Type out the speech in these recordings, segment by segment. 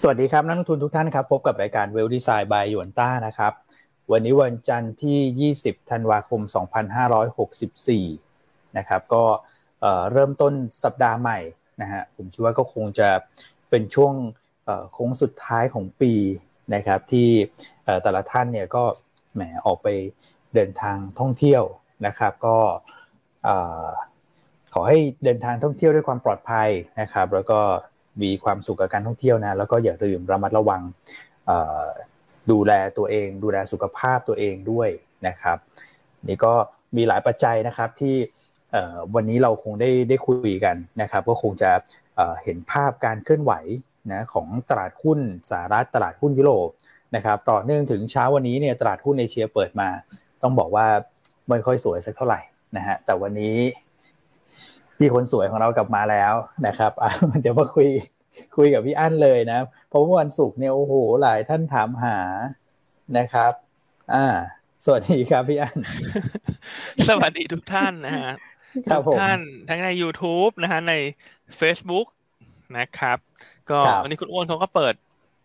สวัสดีครับนักลงทุนทุกท่านครับพบกับรายการเวลดีไซน์บายยวนต้านะครับ วันนี้วันจันทร์ที่ 20 ธันวาคม 2564 นะครับ ก็เริ่มต้นสัปดาห์ใหม่นะฮะผมคิดว่าก็คงจะเป็นช่วงโค้งสุดท้ายของปีนะครับ ที่แต่ละท่านเนี่ยก็แหมออกไปเดินทางท่องเที่ยวนะครับ ก็ขอให้เดินทางท่องเที่ยวด้วยความปลอดภัยนะครับ แล้วก็ มีความสุขกับการท่องเที่ยวนะ แล้วก็อย่าลืมระมัดระวังดูแลตัวเอง ดูแลสุขภาพตัวเองด้วยนะครับ นี่ก็มีหลายปัจจัยนะครับที่วันนี้เราคงได้ได้คุยกันนะครับ ก็คงจะเห็นภาพการเคลื่อนไหวนะของตลาดหุ้นสหรัฐตลาดหุ้นยุโรปนะครับต่อเนื่องถึงเช้าวันนี้เนี่ยตลาดหุ้นเอเชียเปิดมา ต้องบอกว่าไม่ค่อยสวยสักเท่าไหร่นะฮะแต่วันนี้ พี่คนสวยของเรากลับมาแล้วนะครับเดี๋ยวมาคุยคุยกับพี่อั้นเลยนะ เพราะว่าวันศุกร์เนี่ยโอ้โหหลายท่านถามหานะครับ อ่า สวัสดีครับพี่อั้นสวัสดีทุกท่านนะฮะทุกท่านทั้งใน YouTube นะฮะใน Facebook นะครับ ก็วันนี้คุณอ้วนเขาก็เปิด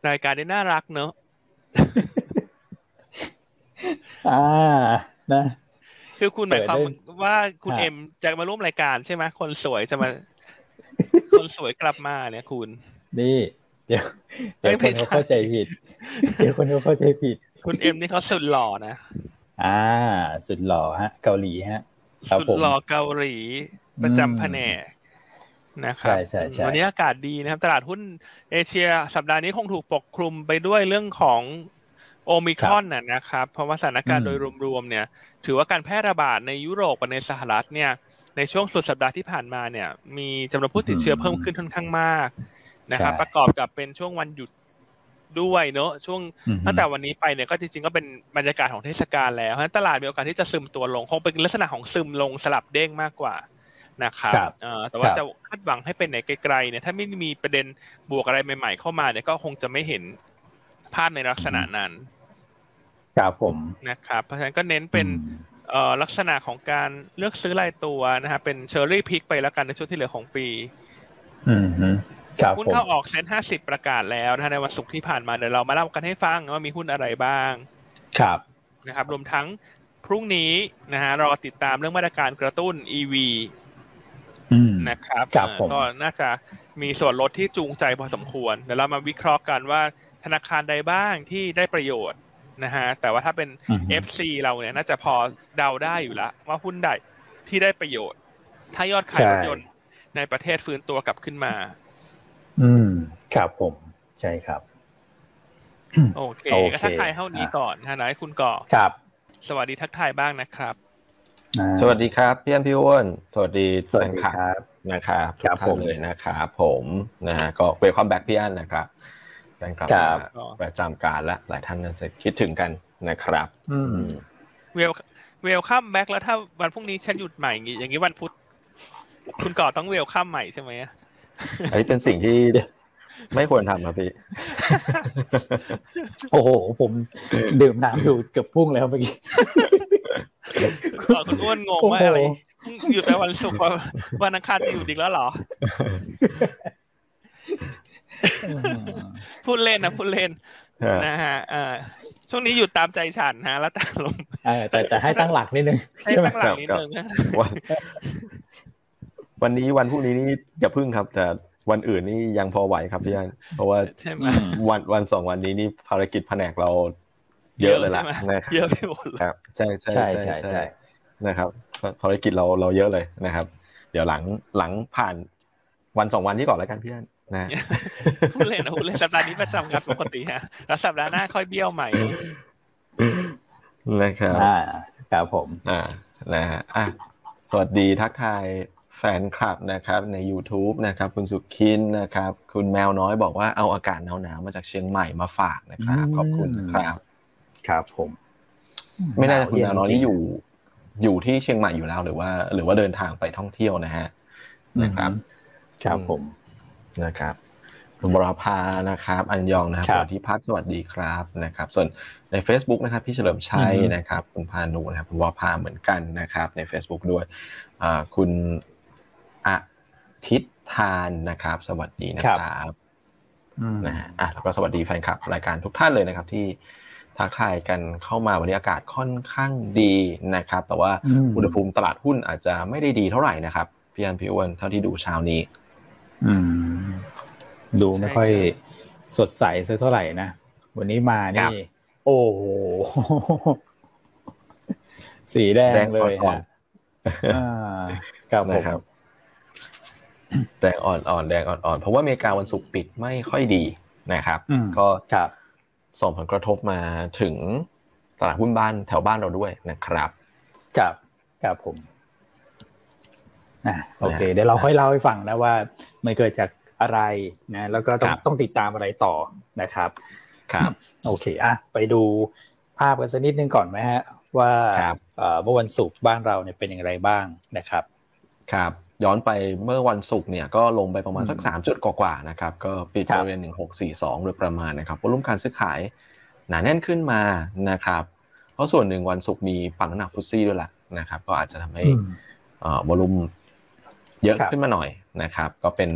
รายการได้น่ารักเนอะอ่านะ คือคุณหมายความว่าคุณเอ็มจะมาร่วมรายการใช่ไหมคนสวยจะมา คนสวยกลับมาเนี่ยคุณ นี่ เดี๋ยวเดี๋ยวคนเขาเข้าใจผิด เดี๋ยวคนเขาเข้าใจผิด คุณเอ็มนี่เขาสุดหล่อนะ อ่า สุดหล่อฮะ เกาหลีฮะสุดหล่อเกาหลีประจำแผนกนะครับใช่ใช่ใช่วันนี้อากาศดีนะครับ ตลาดหุ้นเอเชีย สัปดาห์นี้คงถูกปกคลุมไปด้วยเรื่องของโอมิครอนน่ะนะครับ เพราะว่าสถานการณ์โดยรวมๆเนี่ย ถือว่าการแพร่ระบาดในยุโรปกับในสหรัฐเนี่ยในช่วงสุดสัปดาห์ที่ผ่านมาเนี่ย มีจำนวนผู้ติดเชื้อเพิ่มขึ้นค่อนข้างมากนะครับ ประกอบกับเป็นช่วงวันหยุดด้วยเนอะช่วงตั้งแต่วันนี้ไปเนี่ยก็จริงๆก็เป็นบรรยากาศของเทศกาลแล้วเพราะฉะนั้นตลาดมีโอกาสที่จะซึมตัวลงคงเป็นลักษณะของซึมลงสลับเด้งมากกว่านะครับแต่ว่าจะคาดหวังให้เป็นไหนไกลๆเนี่ยถ้าไม่มีประเด็นบวกอะไรใหม่ ๆ เข้ามาเนี่ยก็คงจะไม่เห็นภาพในลักษณะนั้น ครับผมนะครับเพราะฉะนั้นก็เน้นเป็นเอ่อลักษณะของการเลือกซื้อรายตัวนะฮะเป็นเชอร์รี่พิกไปแล้วกันในช่วงที่เหลือของปีอืมครับหุ้นเข้าออกเซ็นห้าสิบประกาศแล้วนะในวันศุกร์ที่ผ่านมาเดี๋ยวเรามาเล่ากันให้ฟังว่ามีหุ้นอะไรบ้าง ครับนะครับ รวมทั้งพรุ่งนี้นะฮะเราติดตามเรื่องมาตรการกระตุ้น EV นะครับก็น่าจะมีส่วนลดที่จูงใจพอสมควรเดี๋ยวเรามาวิเคราะห์กันว่าธนาคารใดบ้างที่ได้ประโยชน์ นะฮะแต่ว่าถ้าเป็น FC เราเนี่ยน่าจะพอเดาได้อยู่แล้วว่าหุ้นใดที่ได้ประโยชน์ ถ้ายอดขายรถยนต์ในประเทศฟื้นตัวกลับขึ้นมา อืมครับผม ใช่ครับ โอเคก็ทักทายเท่านี้ก่อนนะนะให้คุณก่อครับ สวัสดีทักทายบ้างนะครับ สวัสดีครับพี่อันพี่อ้วนสวัสดีสวัสดีครับนะครับทุกท่านเลยนะครับผมนะฮะก็ welcome back พี่อันนะครับ แฟนคลับประจำการและหลายท่านน่าจะคิดถึงกันนะครับ wel- welcome back แล้วถ้าวันพรุ่งนี้ฉันหยุดใหม่อย่างนี้วันพุธคุณก่อต้อง welcome ใหม่ใช่ไหมอันนี้เป็นสิ่งที่ไม่ควรทำครับพี่ โอ้โห ผมดื่มน้ำอยู่เกือบพุ่งแล้วเมื่อกี้คุณอ้วนงงว่าอะไรหยุดไปวันศุกร์วันอังคารจะหยุดอีกแล้วเหรอ พูดเล่นนะพูดเล่นนะฮะช่วงนี้หยุดตามใจฉันฮะ แล้วตามลมแต่แต่ให้ตั้งหลักนิดนึงให้ตั้งหลักนิดนึงวันนี้วันพรุ่งนี้นี่อย่าพึ่งครับ แต่วันอื่นนี่ยังพอไหวครับพี่อันเพราะว่าวันวันสองวันนี้นี่ภารกิจแผนกเรา เยอะเลยล่ะนะครับเยอะไปหมดครับใช่ใช่ใช่ใช่นะครับภารกิจเราเราเยอะเลยนะครับ เดี๋ยวหลังหลังผ่านวันสองวันนี้ก่อนแล้วกันพี่อัน นะพูดเล่นนะพูดเล่นสัปดาห์นี้ประจำกันปกติฮะแล้วสัปดาห์หน้าค่อยเบี้ยวใหม่นะครับอ่าครับผม อ่านะฮะอะสวัสดีทักทายแฟนคลับนะครับใน YouTube นะครับคุณสุขินนะครับ คุณแมวน้อยบอกว่าเอาอากาศหนาวๆมาจากเชียงใหม่มาฝากนะครับขอบคุณครับ ครับผม ไม่แน่ใจคุณแมวน้อยนี่อยู่ อยู่ที่เชียงใหม่อยู่แล้วหรือว่า หรือว่าเดินทางไปท่องเที่ยวนะฮะนะครับ ครับผม นะครับคุณบราภานะครับอันยองนะครับที่พัฒสวัสดีครับนะครับ ส่วนใน Facebook นะครับพี่เฉลิมชัยนะครับคุณพานุนะครับคุณวราภาเหมือนกันนะครับ ใน Facebook ด้วยคุณอาทิตทานนะครับ สวัสดีนะครับนะฮะอะแล้วก็สวัสดีแฟนคลับรายการทุกท่านเลยนะครับ ที่ทักทายกันเข้ามาวันนี้อากาศค่อนข้างดีนะครับ แต่ว่าอุณหภูมิตลาดหุ้นอาจจะไม่ได้ดีเท่าไหร่นะครับพี่อันพี่อ้วนเท่าที่ดูเช้านี้ อืม ดูไม่ค่อยสดใสสักเท่าไหร่นะ วันนี้มานี่ โอ้โหสีแดงเลยฮะอ่าครับผมแดงอ่อนๆแดงอ่อนๆเพราะว่าอเมริกาวันศุกร์ปิดไม่ค่อยดีนะครับ ก็ครับส่งผลกระทบมาถึงตลาดหุ้นบ้านแถวบ้านเราด้วยนะครับ ครับ ครับผม อ่าโอเค เดี๋ยวเราค่อยเล่าให้ฟังนะว่ามันเกิดจากอะไรนะแล้วก็ต้องต้องติดตามอะไรต่อนะครับครับโอเคอะไปดูภาพกันสักนิดนึงก่อนไหมฮะว่าเมื่อวันศุกร์บ้านเราเนี่ยเป็นอย่างไรบ้างนะครับ ครับย้อนไปเมื่อวันศุกร์เนี่ยก็ลงไปประมาณสักสามจุดกว่าๆนะครับก็ปิดบริเวณหนึ่งหกสี่สองโดยประมาณนะครับวอลุ่มการซื้อขายหนาแน่นขึ้นมานะครับ เพราะส่วนหนึ่งวันศุกร์มีฝั่งหนักฟุตซี่ด้วยแหละนะครับ ก็อาจจะทำให้วอลุ่ม เยอะขึ้นมาหน่อยนะครับ ก็เป็น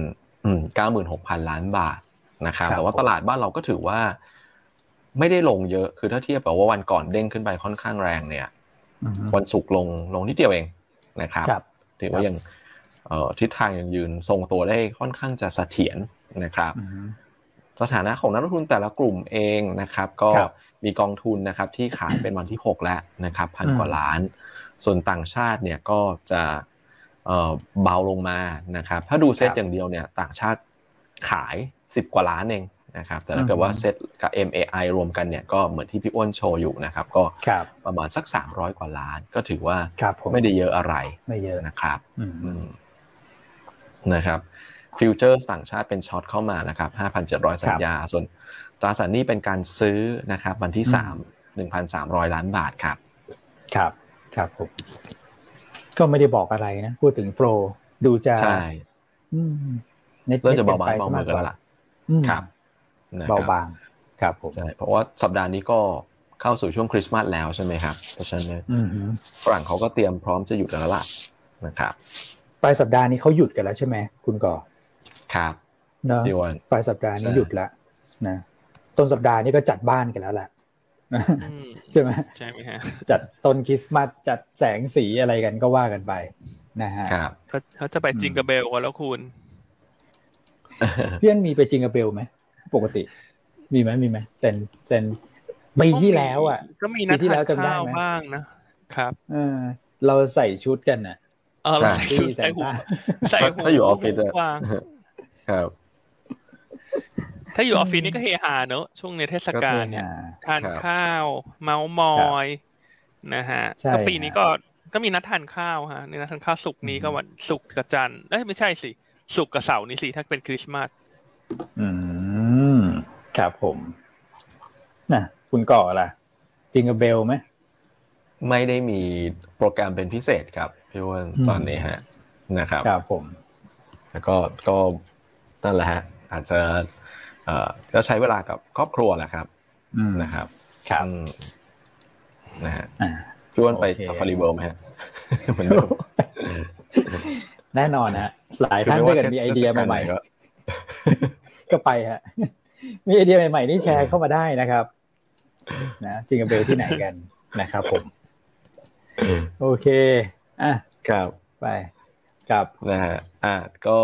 เก้าหมื่นหกพันล้านบาทนะครับ แต่ว่าตลาดบ้านเราก็ถือว่า ไม่ได้ลงเยอะคือถ้าเทียบกับว่าวันก่อนเด้งขึ้นไปค่อนข้างแรงเนี่ยวันศุกร์ลงลงนิดเดียวเองนะครับถือว่ายังทิศทางยังยืนทรงตัวได้ค่อนข้างจะเสถียรนะครับสถานะของนักลงทุนแต่ละกลุ่มเองนะครับ ก็มีกองทุนนะครับที่ขายเป็นวันที่ 6 แล้วนะครับพันกว่าล้าน ส่วนต่างชาติเนี่ยก็จะ เบาลงมานะครับถ้าดูเซตอย่างเดียวเนี่ยต่างชาติขาย 10 กว่าล้านเองนะครับแต่ถ้าเกิดว่าเซตกับ MAI รวมกันเนี่ยก็เหมือนที่พี่อ้วนโชว์อยู่นะครับก็ประมาณสัก 300 กว่าล้าน ก็ถือว่าไม่ได้เยอะอะไรไม่เยอะนะครับนะครับ futures ต่างชาติเป็น short เข้ามานะครับ 5,700 สัญญา ส่วนตราสารนี้เป็นการซื้อนะครับ วันที่ 3 1,300 ล้านบาทครับ ครับ ครับผม ก็ไม่ได้บอกอะไรนะ พูดถึงโฟลดูจะใช่เริ่มจะเบาบางเบามือกันละครับเบาบางครับผมใช่เพราะว่าสัปดาห์นี้ก็เข้าสู่ช่วงคริสต์มาสแล้วใช่ไหมครับเพราะฉะนั้นฝรั่งเขาก็เตรียมพร้อมจะหยุดแล้วล่ะนะครับปลายสัปดาห์นี้เขาหยุดกันแล้วใช่ไหมคุณก่อครับเนอะปลายสัปดาห์นี้หยุดแล้วนะต้นสัปดาห์นี้ก็จัดบ้านกันแล้วแหละ ใช่ไหมใช่ไหมฮะจัดต้นคริสต์มาสจัดแสงสีอะไรกันก็ว่ากันไปนะฮะครับเขาจะไปจิงกับเบลกันแล้วคุณเพื่อนมีไปจิงกับเบลไหมปกติ มีไหมมีไหมเซนเซนปีที่แล้วอะก็มีนัดที่แล้วจำได้ไหมบ้างนะครับ เออ เราใส่ชุดกันน่ะเออใส่ชุดใส่หูใส่หูถ้าอยู่ออฟฟิศครับ ถ้าอยู่ออฟฟิศนี่ก็เฮฮาเนอะช่วงในเทศกาลเนี่ยทานข้าว เมาส์มอยนะฮะก็ปีนี้ก็ก็มีนัดทานข้าวฮะในนัดทานข้าวสุกนี้ก็วันสุกกับจันทร์เอ้ยไม่ใช่สิสุกกับเสาร์นี่สิถ้าเป็นคริสต์มาสอืมครับผมนะคุณก่อล่ะจิงกับเบลไหมไม่ได้มีโปรแกรมเป็นพิเศษครับพี่ว่าตอนนี้ฮะนะครับครับผม แล้วก็ก็นั่นแหละฮะ อาจจะ เอ่อก็ใช้เวลากับครอบครัวแหละครับนะครับครับนะฮะพี่อ้วนไป Safari World ไหมฮะเหมือนแน่นอนนะหลายท่านได้กันมีไอเดียใหม่ๆก็ก็ไปฮะมีไอเดียใหม่ๆนี่แชร์เข้ามาได้นะครับ นะจริงกับเบลที่ไหนกันนะครับผม โอเค อะครับไปครับนะฮะอะก็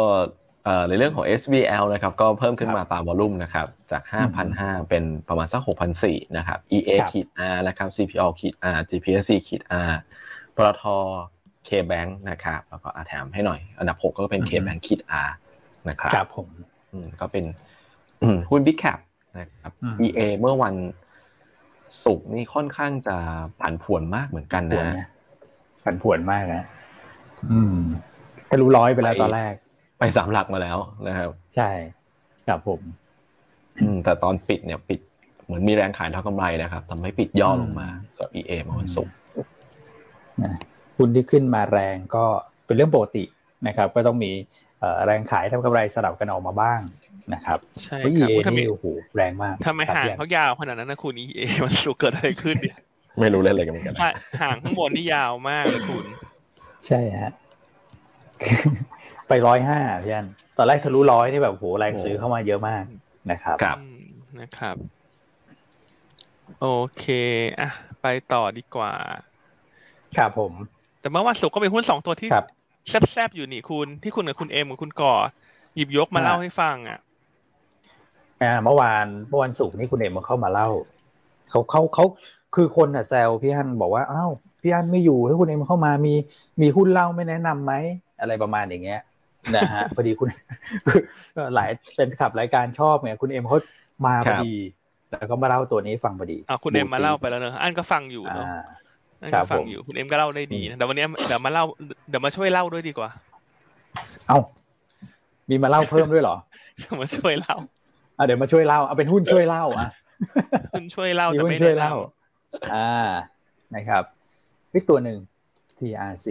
ในเรื่องของ SBL นะครับก็เพิ่มขึ้นมาตามวอลุ่มนะครับจาก 5,500 เป็นประมาณสัก 6,400 นะครับ EA ขีด R นะครับ CPO ขีด R GPSC ขีด R ปตท KBank นะครับแล้วก็อาแถมให้หน่อย อันดับ 6 ก็เป็น KBank ขีด R นะครับครับผมก็เป็นหุ้น Big Cap นะครับ EA เมื่อวันศุกร์นี่ค่อนข้างจะผันผวนมากเหมือนกันนะผันผวนมากนะอืมก็รู้ร้อยไปแล้วตอนแรก ไปสามหลักมาแล้วนะครับ ใช่ครับผมอืมแต่ตอนปิดเนี่ยปิดเหมือนมีแรงขายเท่ากำไรนะครับทำให้ปิดย่อลงมาสำหรับ EA มาวันศุกร์หุ้นที่ขึ้นมาแรงก็เป็นเรื่องปกตินะครับ ก็ต้องมีแรงขายทำกำไรสลับกันออกมาบ้างนะครับใช่ครับนี่โอ้โหแรงมากทำไมห่างเขายาวขนาดนั้นนะคุณ EA มันสุกเกิดอะไรขึ้นเนี่ยไม่รู้เล่นอะไรกันเหมือนกันห่างข้างบนนี่ยาวมากเลยคุณ ใช่ฮะ ไปร้อยห้าพี่อันตอนแรกทะลุร้อยนี่แบบโหแรงซื้อเข้ามาเยอะมากนะครับครับนะครับ โอเคอะไปต่อดีกว่า ครับผม แต่เมื่อวันศุกร์ก็มีหุ้นสองตัวที่แซบๆอยู่นี่คุณที่คุณกับคุณเอ็มกับคุณก่อ หยิบยกมาเล่าให้ฟังอะอ่าเมื่อวานเมื่อวันศุกร์นี่คุณเอ็มมาเข้ามาเล่าเขาเขาเขาคือคนอะแซวพี่ฮันบอกว่าอ้าวพี่ฮันไม่อยู่ถ้าคุณเอ็มเข้ามามีมีหุ้นเล่าไม่แนะนำไหมอะไรประมาณอย่างเงี้ย นะฮะพอดีคุณหลายเป็นขับรายการชอบไงคุณเอ็มเขามาพอดี แล้วก็มาเล่าตัวนี้ฟังพอดีอ่าคุณเอ็มมาเล่าไปแล้วเนอะอันก็ฟังอยู่เนาะอันก็ฟังอยู่คุณเอ็มก็เล่าได้ดีนะแต่วันนี้เดี๋ยวมาเล่าเดี๋ยวมาช่วยเล่าด้วยดีกว่า เอ้ามีมาเล่าเพิ่มด้วยเหรอมาช่วยเล่าอะเดี๋ยวมาช่วยเล่าเอาเป็นหุ้นช่วยเล่าอะหุ้นช่วยเล่ามีหุ้นช่วยเล่า อ่านะครับอีกตัวหนึ่ง TRC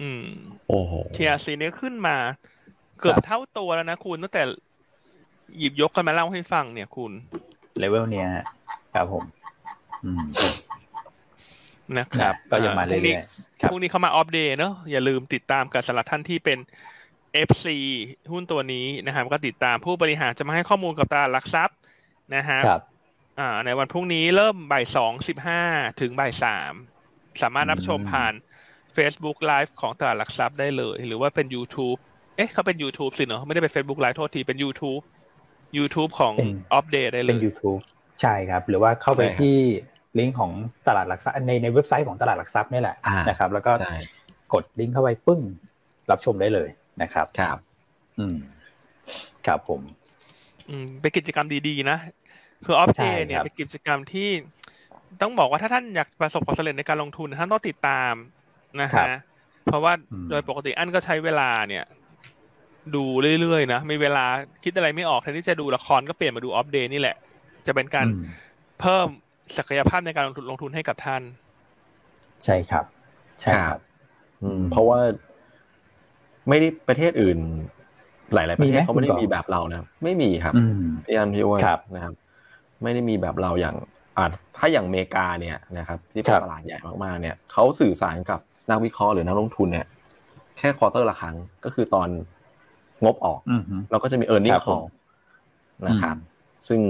อืม โอ้โห TRC เนี้ยขึ้นมา เกือบเท่าตัวแล้วนะคุณตั้งแต่หยิบยกกันมาเล่าให้ฟังเนี่ยคุณ เลเวลเนี้ยครับผม อืม นะครับ ก็ยังมาเรื่อยๆพรุ่งนี้เขามาอัปเดตเนอะอย่าลืมติดตามกันสำหรับท่านที่เป็น FC หุ้นตัวนี้นะครับก็ติดตามผู้บริหารจะมาให้ข้อมูลกับตลาดหลักทรัพย์นะฮะครับอ่าในวันพรุ่งนี้เริ่มบ่ายสองสิบห้าถึงบ่ายสามสามารถรับชมผ่าน Facebook Live ของตลาดหลักทรัพย์ได้เลย หรือว่าเป็น YouTube เอ๊ะเขาเป็น YouTube สิเนาะไม่ได้เป็น Facebook Live โทษทีเป็น YouTube YouTube ของอัปเดตได้เลยเป็น YouTube ใช่ครับ หรือว่าเข้าไปที่ลิงก์ของตลาดหลักทรัพย์ในในเว็บไซต์ของตลาดหลักทรัพย์นี่แหละนะครับ แล้วก็กดลิงก์เข้าไปปึ้งรับชมได้เลยนะครับครับ อืมครับผม อืมเป็นกิจกรรมดีๆนะ คือออฟเจเนี่ยเป็นกิจกรรมที่ต้องบอกว่าถ้าท่านอยากประสบความสำเร็จในการลงทุนท่านต้องติดตาม นะฮะเพราะว่าโดยปกติอันก็ใช้เวลาเนี่ย ดูเรื่อยๆนะมีเวลาคิดอะไรไม่ออกแทนที่จะดูละครก็เปลี่ยนมาดู Opp Day นี่แหละ จะเป็นการเพิ่มศักยภาพในการลงทุนลงทุนให้กับท่าน ใช่ครับ ใช่ครับเพราะว่าไม่ได้ประเทศอื่น หลาย ๆ ประเทศเขาไม่ได้มีแบบเรานะไม่มีครับพี่อันพี่อ้วนนะครับ ไม่ได้มีแบบเราอย่าง อ่าถ้าอย่างอเมริกาเนี่ยนะครับที่เป็นตลาดใหญ่มากๆเนี่ยเขาสื่อสารกับนักวิเคราะห์หรือนักลงทุนเนี่ยแค่ quarter ละครั้งก็คือตอนงบออกเราก็จะมีเออร์เน็งคอนะครับซึ่ง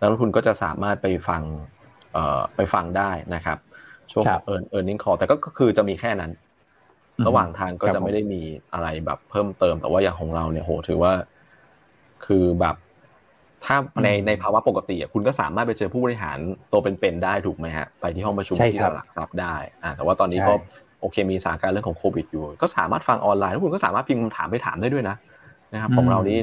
นักลงทุนก็จะสามารถไปฟังเอ่อไปฟังได้นะครับช่วงเออร์ earnings call แต่ก็คือจะมีแค่นั้น ระหว่างทางก็จะไม่ได้มีอะไรแบบเพิ่มเติม แต่ว่าอย่างของเราเนี่ยโหถือว่า คือแบบ ถ้าในในภาวะปกติคุณก็สามารถไปเจอผู้บริหารตัวเป็นๆได้ถูกไหมฮะไปที่ห้องประชุมที่ตลาดทรัพย์ได้อ่าแต่ว่าตอนนี้ก็โอเคมีสถานการณ์เรื่องของโควิดอยู่ ก็สามารถฟังออนไลน์แล้วคุณก็สามารถพิมพ์คำถามไปถามได้ด้วยนะนะครับของเรานี่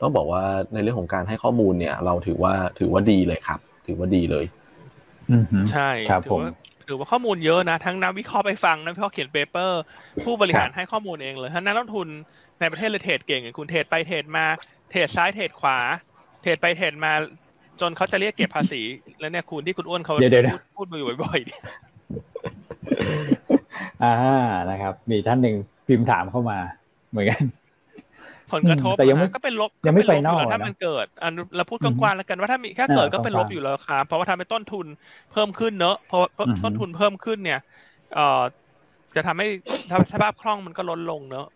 ต้องบอกว่าในเรื่องของการให้ข้อมูลเนี่ย เราถือว่าถือว่าดีเลยครับ ถือว่าดีเลยใช่ครับผมถือว่าข้อมูลเยอะนะทั้งนักวิเคราะห์ไปฟังนักวิเคราะห์เขียน paper ผู้บริหารให้ข้อมูลเองเลยถ้านักลงทุนในประเทศเลย trade เก่งอย่างคุณ trade ไป trade มา trade ซ้าย trade ขวา trade ไป trade มา จนเขาจะเรียกเก็บภาษี แล้วเนี่ยคุณที่คุณอ้วนเขาพูดมาอยู่บ่อยๆเนี่ยอ่านะครับ มีท่านหนึ่งพิมพ์ถามเข้ามา เหมือนกัน ผลกระทบแต่ยังไม่ก็เป็นลบยังไม่ final ถ้ามันเกิดอันเราพูดกว้างๆแล้วกันว่าถ้ามีแค่เกิดก็เป็นลบอยู่แล้วครับเพราะว่าทำให้ต้นทุนเพิ่มขึ้นเนอะเพราะต้นทุนเพิ่มขึ้นเนี่ย เอ่อจะทำให้สภาพคล่องมันก็ลดลงเนอะ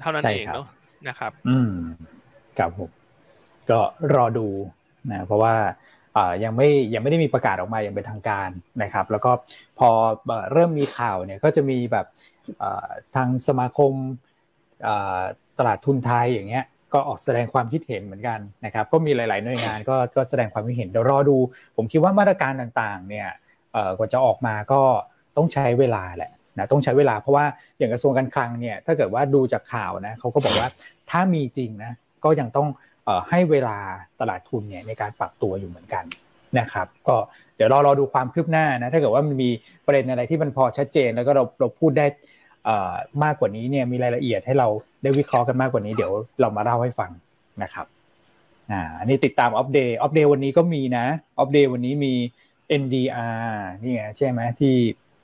เท่านั้นเองเนอะนะครับ อืมครับผม ก็รอดูนะเพราะว่าอ่ยังไม่ยังไม่ได้มีประกาศออกมาอย่างเป็นทางการนะครับ แล้วก็พอเริ่มมีข่าวเนี่ยก็จะมีแบบทางสมาคมตลาดทุนไทยอย่างเงี้ยก็ออกแสดงความคิดเห็นเหมือนกันนะครับ ก็มีหลาย ๆ หน่วยงานก็ก็แสดงความคิดเห็นเดี๋ยวรอดู ผมคิดว่ามาตรการต่าง ๆ เนี่ยกว่าจะออกมาก็ต้องใช้เวลาแหละนะต้องใช้เวลาเพราะว่าอย่างกระทรวงการคลังเนี่ยถ้าเกิดว่าดูจากข่าวนะเขาก็บอกว่าถ้ามีจริงนะก็ยังต้อง ให้เวลาตลาดทุนเนี่ยในการปรับตัวอยู่เหมือนกันนะครับ ก็เดี๋ยวรอรอดูความคืบหน้านะถ้าเกิดว่ามันมีประเด็นอะไรที่มันพอชัดเจน แล้วก็เราเราพูดได้มากกว่านี้เนี่ยมีรายละเอียดให้เราได้วิเคราะห์กันมากกว่านี้เดี๋ยวเรามาเล่าให้ฟังนะครับอ่าอันนี้ติดตามอัปเดตอัปเดตวันนี้ก็มีนะอัปเดตวันนี้มี NDR นี่ไงใช่ไหมที่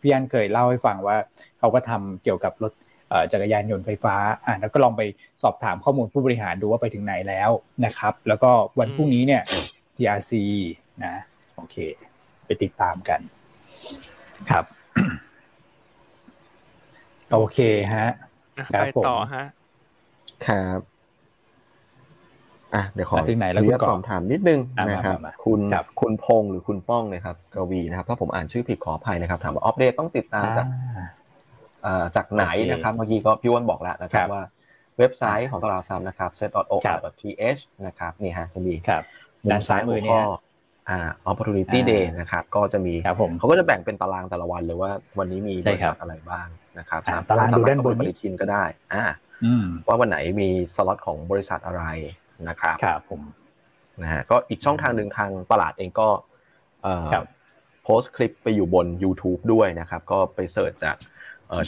พี่อันเคยเล่าให้ฟังว่าเขาก็ทำเกี่ยวกับรถ จักรยานยนต์ไฟฟ้าอ่าแล้วก็ลองไปสอบถามข้อมูลผู้บริหารดูว่าไปถึงไหนแล้วนะครับ แล้วก็วันพรุ่งนี้เนี่ย TRC นะโอเค ไปติดตามกัน ครับ โอเคฮะไปต่อฮะครับอะเดี๋ยวขอถึงไหนแล้วคุณก่อนถามนิดนึงนะครับ คุณคุณพงหรือคุณป้องนะครับกวีนะครับ ถ้าผมอ่านชื่อผิดขออภัยนะครับ ถามว่าอัปเดตต้องติดตามจาก จากไหนนะครับเมื่อกี้ก็พี่วันบอกแล้วนะครับว่าเว็บไซต์ของตลาดซัมนะครับ set.or.th นะครับนี่ฮะจะมีด้านซ้ายมือเนี่ยอ่า opportunity day นะครับก็จะมีครับผมเขาก็จะแบ่งเป็นตารางแต่ละวันเลยว่าวันนี้มีบริษัทอะไรบ้างนะครับตารางดูด้านบนปฏิทินก็ได้อ่าว่าวันไหนมีสล็อตของบริษัทอะไรนะครับครับผมนะฮะก็อีกช่องทางหนึ่งทางตลาดเองก็โพสต์คลิปไปอยู่บน YouTube ด้วยนะครับ ก็ไปเสิร์ชจาก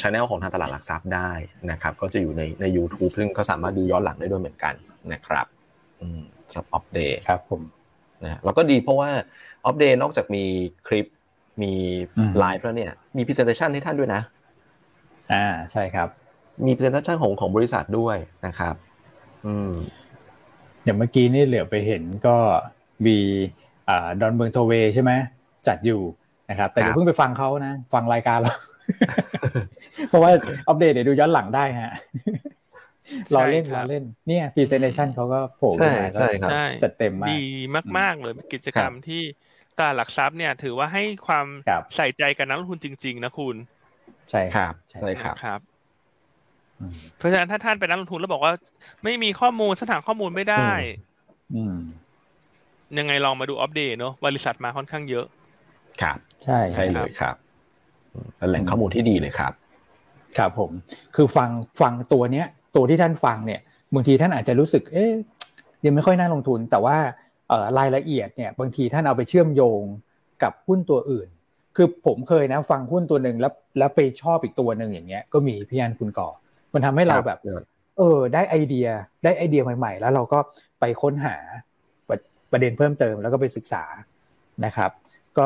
ช anel ของทางตลาดหลักทรัพย์ได้นะครับ ก็จะอยู่ในใน u t u b e ซึ่งก็สามารถดูย้อนหลังได้ด้วยเหมือนกันนะครับสำหรับ Opp Day ครับผมนะแล้วก็ดีเพราะว่า Opp Day นอกจากมีคลิปมีไลฟ์แล้วเนี่ยมี presentation ให้ท่านด้วยนะ อ่าใช่ครับ มี presentation ของของบริษัทด้วยนะครับ อืมอย่างเมื่อกี้นี่เหลือบไปเห็นก็มีอ่าดอนเมืองโทลล์เวย์ใช่ไหมจัดอยู่นะครับ แต่เดี๋ยวเพิ่งไปฟังเขานะ ฟังรายการเรา เพราะว่าอัปเดตเดี๋ยวดูย้อนหลังได้ฮะรอเล่นรอเล่นเนี่ยพรีเซนเทชันเขาก็โผล่ขึ้นมาใช่ครับจัดเต็มมากดีมาก ๆ เลยกิจกรรมที่ตลาดหลักทรัพย์เนี่ย ถือว่าให้ความใส่ใจกับนักลงทุนจริง ๆ นะคุณ ใช่ครับใช่ครับครับเพราะฉะนั้นถ้าท่านเป็นนักลงทุนแล้วบอกว่า ไม่มีข้อมูลสถานข้อมูลไม่ได้อืยังไงลองมาดูอัปเดตเนาะบริษัทมาค่อนข้างเยอะ ครับ ใช่ใช่เลยครับ เป็นแหล่งข้อมูลที่ดีเลยครับ ครับผม คือฟังฟังตัวเนี้ย ตัวที่ท่านฟังเนี่ยบางทีท่านอาจจะรู้สึก เอ๊ยยังไม่ค่อยน่าลงทุน แต่ว่าเอ่อรายละเอียดเนี่ยบางทีท่านเอาไปเชื่อมโยงกับหุ้นตัวอื่น คือผมเคยนะ ฟังหุ้นตัวหนึ่งแล้วแล้วไปชอบอีกตัวหนึ่งอย่างเงี้ย ก็มีพี่อันคุณก่อ มันทำให้เราแบบ เออ ได้ไอเดียได้ไอเดียใหม่ ๆ แล้วเราก็ไปค้นหาประเด็นเพิ่มเติมแล้วก็ไปศึกษานะครับ ก็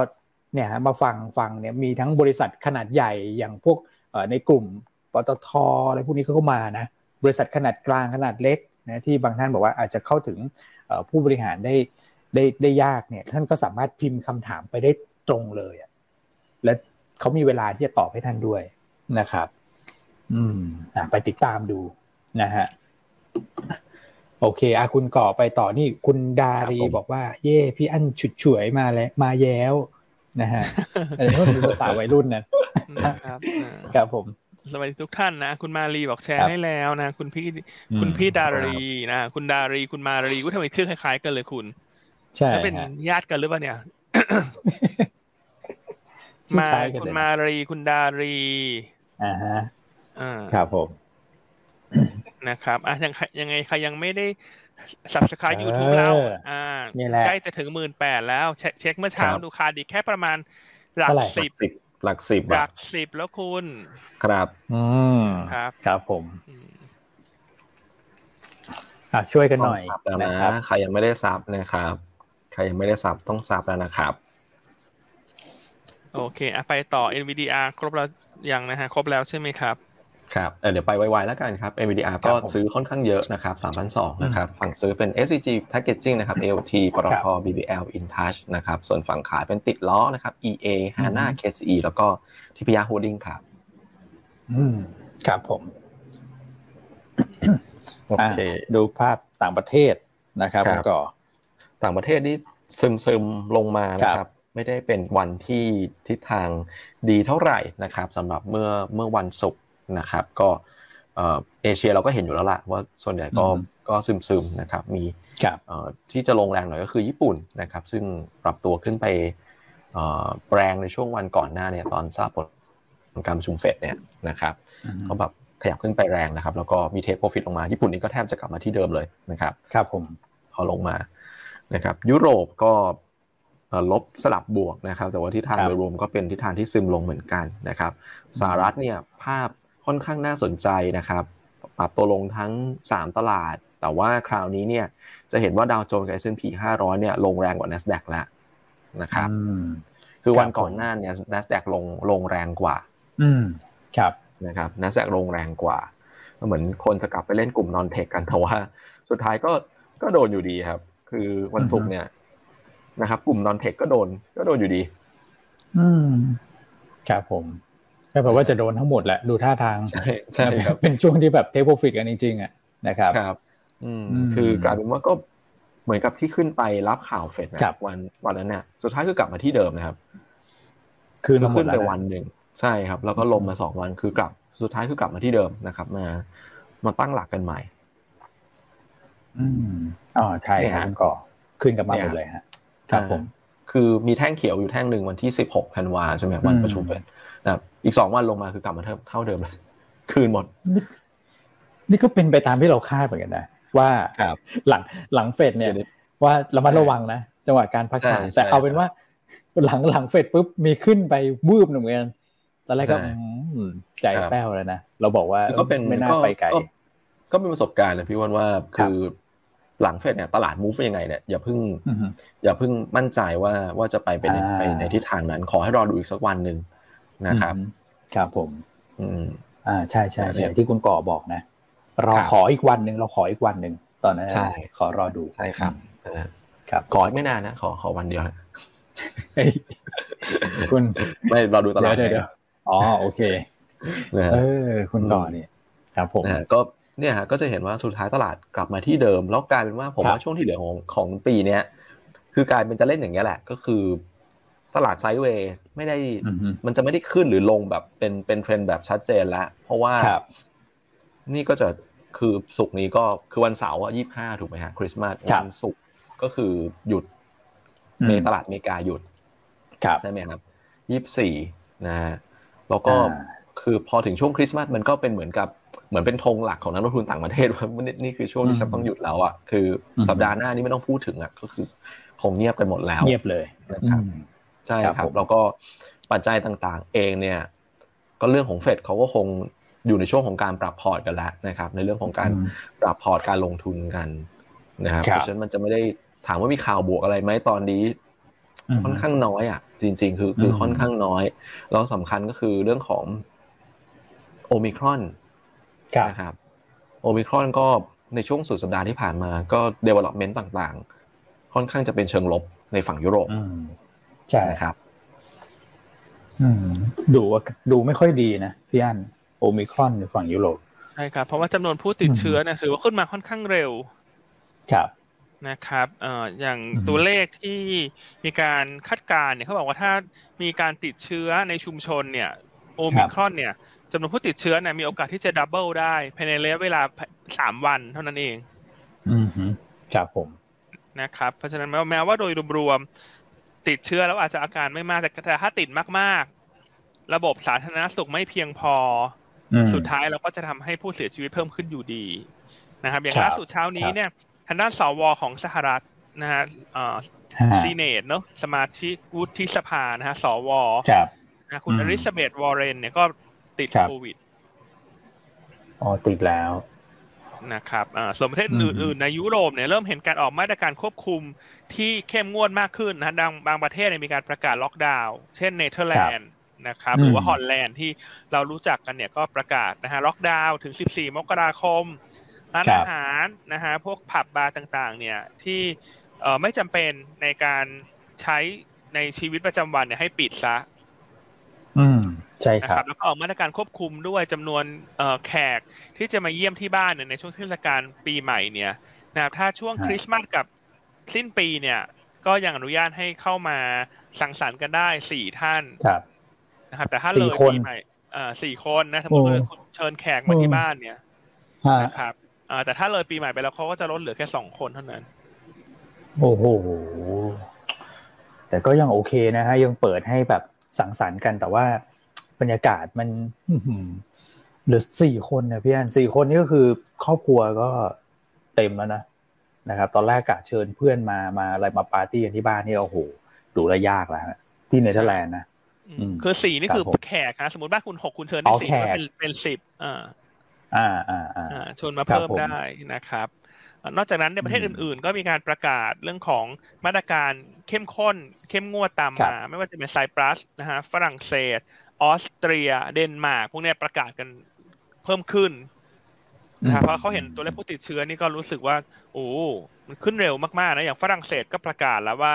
เนี่ยมาฟังฟังเนี่ยมีทั้งบริษัทขนาดใหญ่อย่างพวกในกลุ่มปตทอะไรพวกนี้เขาก็มานะบริษัทขนาดกลางขนาดเล็กนะที่บางท่านบอกว่าอาจจะเข้าถึงผู้บริหารได้ได้ได้ยากเนี่ยท่านก็สามารถพิมพ์คำถามไปได้ตรงเลยและเขามีเวลาที่จะตอบให้ท่านด้วยนะครับ อืมไปติดตามดูนะฮะโอเคอาคุณก่อไปต่อนี่คุณดารีบอกว่า เย่พี่อั้นฉุดฉวยมาแล้วมาแย้ว นะฮะอันนี้ก็เป็นภาษาวัยรุ่นนะครับครับผมสวัสดีทุกท่านนะ คุณมารีบอกแชร์ให้แล้วนะ คุณพี่คุณพี่ดารีนะคุณดารีคุณมารีก็ทำไมชื่อคล้ายๆกันเลยคุณใช่เป็นญาติกันหรือเปล่าเนี่ยมาคุณมารีคุณดารีอ่าฮะครับผมนะครับอะยังยังไงใครยังไม่ได้ สับสคายยูทูบเราอ่าใกล้จะถึงหมื่นแปดแล้ว เช็คเมื่อเช้าดูคาดีแค่ประมาณหลักสิบหลักสิบหลักสิบแล้วคุณ ครับ อืมครับ ครับผมอะช่วยกันหน่อยนะครับใครยังไม่ได้ซับนะครับ ใครยังไม่ได้ซับต้องซับแล้วนะครับ โอเคอะไปต่อ NVDR ครบแล้วยังนะฮะ ครบแล้วใช่ไหมครับ ครับเดี๋ยวไปไวๆแล้วกันครับ NVDR ก็ซื้อค่อนข้างเยอะนะครับ3,200นะครับ ฝั่งซื้อเป็น SCG Packaging นะครับ AOT ปตท BBL InTouch นะครับ ส่วนฝั่งขายเป็นติดล้อนะครับ EA HANA KCE แล้วก็ทิพยาโฮดดิ้งครับ อืม ครับผม โอเค ดูภาพต่างประเทศนะครับก็ต่างประเทศนี่ซึมซึมลงมานะครับไม่ได้เป็นวันที่ทิศทางดีเท่าไหร่นะครับสำหรับเมื่อเมื่อวันศุกร์ นะครับ ก็เอเชียเราก็เห็นอยู่แล้วล่ะว่าส่วนใหญ่ก็ก็ซึมๆนะครับมีที่จะลงแรงหน่อยก็คือญี่ปุ่นนะครับ ซึ่งปรับตัวขึ้นไปแรงในช่วงวันก่อนหน้าเนี่ยตอนทราบผลการประชุมเฟดเนี่ยนะครับเขาแบบขยับขึ้นไปแรงนะครับ แล้วก็มีเทคโปรฟิตลงมาญี่ปุ่นนี่ก็แทบจะกลับมาที่เดิมเลยนะครับครับผมพอลงมานะครับ ยุโรปก็ลบสลับบวกนะครับ แต่ว่าทิศทางโดยรวมก็เป็นทิศทางที่ซึมลงเหมือนกันนะครับสหรัฐเนี่ยภาพ ค่อนข้างน่าสนใจนะครับปรับตัวลงทั้ง 3 ตลาด แต่ว่าคราวนี้เนี่ยจะเห็นว่าดาวโจนส์กับ S&P 500เนี่ยลงแรงกว่า NASDAQ แล้วนะครับคือวันก่อนหน้าเนี่ย NASDAQ ลงลงแรงกว่า อืมครับนะครับ NASDAQ ลงแรงกว่า เหมือนคนจะกลับไปเล่นกลุ่มนอนเทคกันแต่ว่าสุดท้ายก็ก็โดนอยู่ดีครับ คือวันศุกร์เนี่ยนะครับ กลุ่มนอนเทคก็โดนก็โดนอยู่ดี อืมครับผม ก็แปลว่าจะโดนทั้งหมดแหละดูท่าทางใช่ใช่ครับเป็นช่วงที่แบบเทคโปรฟิตกันจริงๆอะนะครับครับ อืมคือกลายเป็นว่าก็เหมือนกับที่ขึ้นไปรับข่าวเฟดนะวันวันนั้นเนี่ยสุดท้ายคือกลับมาที่เดิมนะครับ คือขึ้นไปวันหนึ่งใช่ครับ แล้วก็ลงมาสองวันคือกลับสุดท้ายคือกลับมาที่เดิมนะครับ มามาตั้งหลักกันใหม่ อืมอ๋อใช่ครับก่อขึ้นกับมาหมดเลยฮะ ครับผม คือมีแท่งเขียวอยู่แท่งหนึ่งวันที่สิบหกธันวาใช่ไหมวันประชุมเฟด นะครับอีกสองวันลงมาคือกลับมาเท่าเดิมเลยคืนหมด นี่ก็เป็นไปตามที่เราคาดเหมือนกันนะว่าหลังหลังเฟดเนี่ย ว่าระมัดระวังนะจังหวะการพักฐานแต่เอาเป็นว่า หลังหลังเฟดปุ๊บมีขึ้นไปวืบหนึ่งเหมือนกันตอนแรกก็ใจแป้วเลยนะเราบอกว่าก็เป็นไม่น่าไปไกลก็เป็นประสบการณ์นะพี่วันว่าคือหลังเฟดเนี่ยตลาดมูฟยังไงเนี่ยอย่าเพิ่งอย่าเพิ่งมั่นใจว่าว่าจะไปไปในไปในทิศทางนั้น ขอให้รอดูอีกสักวันหนึ่ง นะครับครับผม อืมอ่าใช่ใช่ใช่ที่คุณก่อบอกนะรอขออีกวันหนึ่งเราขออีกวันหนึ่งตอนนั้นใช่ขอรอดูใช่ครับครับขอไม่นานนะขอขอวันเดียวคุณไม่เราดูตลาดเดี๋ยวอ๋อโอเคเออคุณก่อเนี่ยครับผมก็เนี่ยฮะก็จะเห็นว่าสุดท้ายตลาดกลับมาที่เดิม แล้วกลายเป็นว่าผมว่าช่วงที่เหลือของของปีเนี้ยคือกลายเป็นจะเล่นอย่างเงี้ยแหละ ก็คือ ตลาดไซด์เวย์ไม่ได้มันจะไม่ได้ขึ้นหรือลงแบบเป็นเป็นเทรนด์แบบชัดเจนแล้ว เพราะว่านี่ก็จะคือสุกนี้ก็คือวันเสาร์อะยี่ห้าถูกไหมฮะคริสต์มาสวันศุกร์ก็คือหยุดในตลาดอเมริกาหยุดใช่ไหมครับยี่สี่นะฮะแล้วก็คือพอถึงช่วงคริสต์มาสมันก็เป็นเหมือนกับเหมือนเป็นธงหลักของนักลงทุนต่างประเทศว่านี่คือช่วงที่ฉันต้องหยุดแล้วอะคือสัปดาห์หน้านี้ไม่ต้องพูดถึงอะก็คือคงเงียบกันหมดแล้วเงียบเลยนะครับ ใช่ครับ แล้วก็ปัจจัยต่างๆ เองเนี่ย ก็เรื่องของเฟดเขาก็คงอยู่ในช่วงของการปรับพอร์ตกันแล้วนะครับ ในเรื่องของการปรับพอร์ตการลงทุนกันนะครับเพราะฉะนั้นมันจะไม่ได้ถามว่ามีข่าวบวกอะไรไหมตอนนี้ ค่อนข้างน้อยอะ จริง ๆ คือคือค่อนข้างน้อย แล้วสำคัญก็คือเรื่องของโอมิครอนนะครับโอมิครอนก็ในช่วงสุดสัปดาห์ที่ผ่านมาก็ development ต่างๆ ค่อนข้างจะเป็นเชิงลบในฝั่งยุโรป ใช่นะครับดูว่าดูไม่ค่อยดีนะพี่อันโอมิครอนในฝั่งยุโรปใช่ครับ เพราะว่าจำนวนผู้ติดเชื้อเนี่ยถือว่าขึ้นมาค่อนข้างเร็ว ครับนะครับเอ่ออย่างตัวเลขที่มีการคาดการณ์เนี่ยเขาบอกว่าถ้ามีการติดเชื้อในชุมชนเนี่ย โอมิครอนเนี่ยจำนวนผู้ติดเชื้อเนี่ยมีโอกาสที่จะดับเบิลได้ภายในระยะเวลาสามวันเท่านั้นเอง อืมครับผมนะครับ เพราะฉะนั้นแม้ว่าโดยรวม ติดเชื้อแล้วอาจจะอาการไม่มากแต่แต่ถ้าติดมากๆ ระบบสาธารณสุขไม่เพียงพอ สุดท้ายเราก็จะทำให้ผู้เสียชีวิตเพิ่มขึ้นอยู่ดีนะครับ อย่างล่าสุดเช้านี้เนี่ยทางด้านสวของสหรัฐนะฮะซีเนตเนาะสมาชิกวุฒิสภานะฮะสวนะคุณอริสเบตวอร์เรนเนี่ยก็ติดโควิดอ๋อติดแล้ว นะครับส่วนประเทศอื่นๆในยุโรปเนี่ยเริ่มเห็นการออกมาตรการควบคุมที่เข้มงวดมากขึ้นนะดังบางประเทศมีการประกาศล็อกดาวน์เช่นเนเธอร์แลนด์นะครับหรือว่าฮอลแลนด์ที่เรารู้จักกันเนี่ยก็ประกาศนะฮะล็อกดาวน์ถึง 14 มกราคมร้านอาหารนะฮะพวกผับบาร์ต่างๆ เนี่ยที่ไม่จำเป็นในการใช้ในชีวิตประจำวันเนี่ยให้ปิดซะอืม ใช่ครับ แล้วก็ออกมาตรการควบคุมด้วยจำนวนแขกที่จะมาเยี่ยมที่บ้านเนี่ยในช่วงเทศกาลปีใหม่เนี่ยนะครับถ้าช่วงคริสต์มาสกับสิ้นปีเนี่ย ก็ยังอนุญาตให้เข้ามาสังสรรค์กันได้สี่ท่านนะครับ แต่ถ้าเลยปีใหม่สี่คนนะสมมติว่าคุณเชิญแขกมาที่บ้านเนี่ยนะครับแต่ถ้าเลยปีใหม่ไปแล้วเขาก็จะลดเหลือแค่สองคนเท่านั้น โอ้โหแต่ก็ยังโอเคนะฮะยังเปิดให้แบบสังสรรค์กันแต่ว่า บรรยากาศมันเหลือสี่คนนะพี่อันสี่คนนี่ก็คือครอบครัวก็เต็มแล้วนะนะครับ ตอนแรกกะเชิญเพื่อนมามาอะไรมาปาร์ตี้กันที่บ้านนี่โอ้โหดูแลยากแล้วที่เนเธอร์แลนด์นะคือสี่นี่คือแขกนะสมมติบ้านคุณหกคุณเชิญได้สี่ก็เป็นเป็นสิบอ่าอ่าอ่าอ่าชวนมาเพิ่มได้นะครับ นอกจากนั้นในประเทศอื่น ๆ ก็มีการประกาศเรื่องของมาตรการเข้มข้น เข้มงวดตามมา ไม่ว่าจะเป็นไซปรัสนะฮะฝรั่งเศส ออสเตรีย เดนมาร์กพวกนี้ประกาศกันเพิ่มขึ้นนะครับเพราะเขาเห็นตัวเลขผู้ติดเชื้อนี่ก็รู้สึกว่าโอ้มันขึ้นเร็วมากๆนะอย่างฝรั่งเศสก็ประกาศแล้วว่า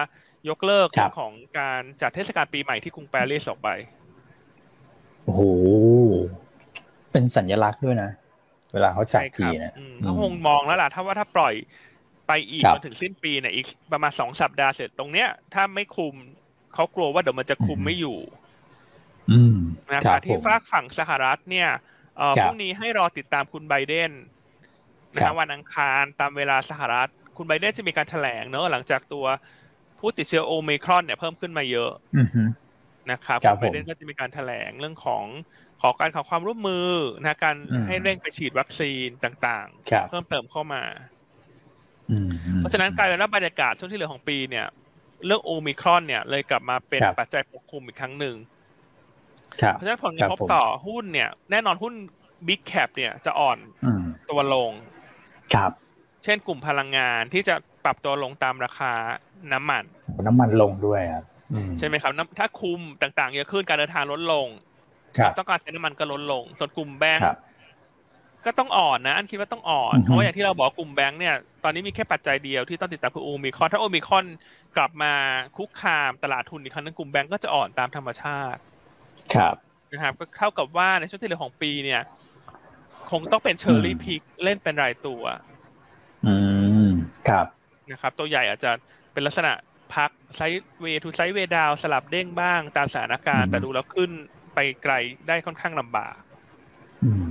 ยกเลิกของการจัดเทศกาลปีใหม่ที่กรุงปารีสออกไปโอ้โหเป็นสัญลักษณ์ด้วยนะ เวลาเขาจัดทีนะเขาคงมองแล้วล่ะถ้าว่าถ้าปล่อยไปอีกจนถึงสิ้นปีเนี่ยอีกประมาณสองสัปดาห์เสร็จตรงเนี้ย ถ้าไม่คุมเขากลัวว่าเดี๋ยวมันจะคุมไม่อยู่ นะครับที่ฝากฝั่งสหรัฐเนี่ยพรุ่งนี้ให้รอติดตามคุณไบเดนนะวันอังคารตามเวลาสหรัฐ คุณไบเดนจะมีการแถลงเนอะหลังจากตัวผู้ติดเชื้อโอมิครอนเนี่ยเพิ่มขึ้นมาเยอะนะครับคุณไบเดนก็จะมีการแถลงเรื่องของขอการขอความร่วมมือนะการให้เร่งไปฉีดวัคซีนต่างๆ เพิ่มเติมเข้ามาเพราะฉะนั้นการรับบรรยากาศช่วงที่เหลือของปีเนี่ย เรื่องโอมิครอนเนี่ยเลยกลับมาเป็นปัจจัยปกคลุมอีกครั้งหนึ่ง เพราะฉะนั้นผลกระทบต่อหุ้นเนี่ย แน่นอนหุ้นบิ๊กแคปเนี่ยจะอ่อนตัวลง ครับ เช่นกลุ่มพลังงานที่จะปรับตัวลงตามราคาน้ำมัน น้ำมันลงด้วยครับใช่ไหมครับ ถ้าคุมต่างๆเยอะขึ้นการเดินทางลดลงต้องการใช้น้ำมันก็ลดลง ส่วนกลุ่มแบงก์ก็ต้องอ่อนนะ อันคิดว่าต้องอ่อน เพราะว่าอย่างที่เราบอกกลุ่มแบงก์เนี่ย ตอนนี้มีแค่ปัจจัยเดียวที่ต้องติดตามคือโอมิครอนถ้าโอมิครอนกลับมาคุกคามตลาดทุนอีกครั้งนึงกลุ่มแบงก์ก็จะอ่อนตามธรรมชาติ ครับนะครับก็เท่ากับว่าในช่วงที่เหลือของปีเนี่ย คงต้องเป็น cherry pick เล่นเป็นรายตัว อืมครับนะครับ ตัวใหญ่อาจจะเป็นลักษณะพัก sideway to sideway down สลับเด้งบ้างตามสถานการณ์แต่ดูแล้วขึ้นไปไกลได้ค่อนข้างลำบากอืม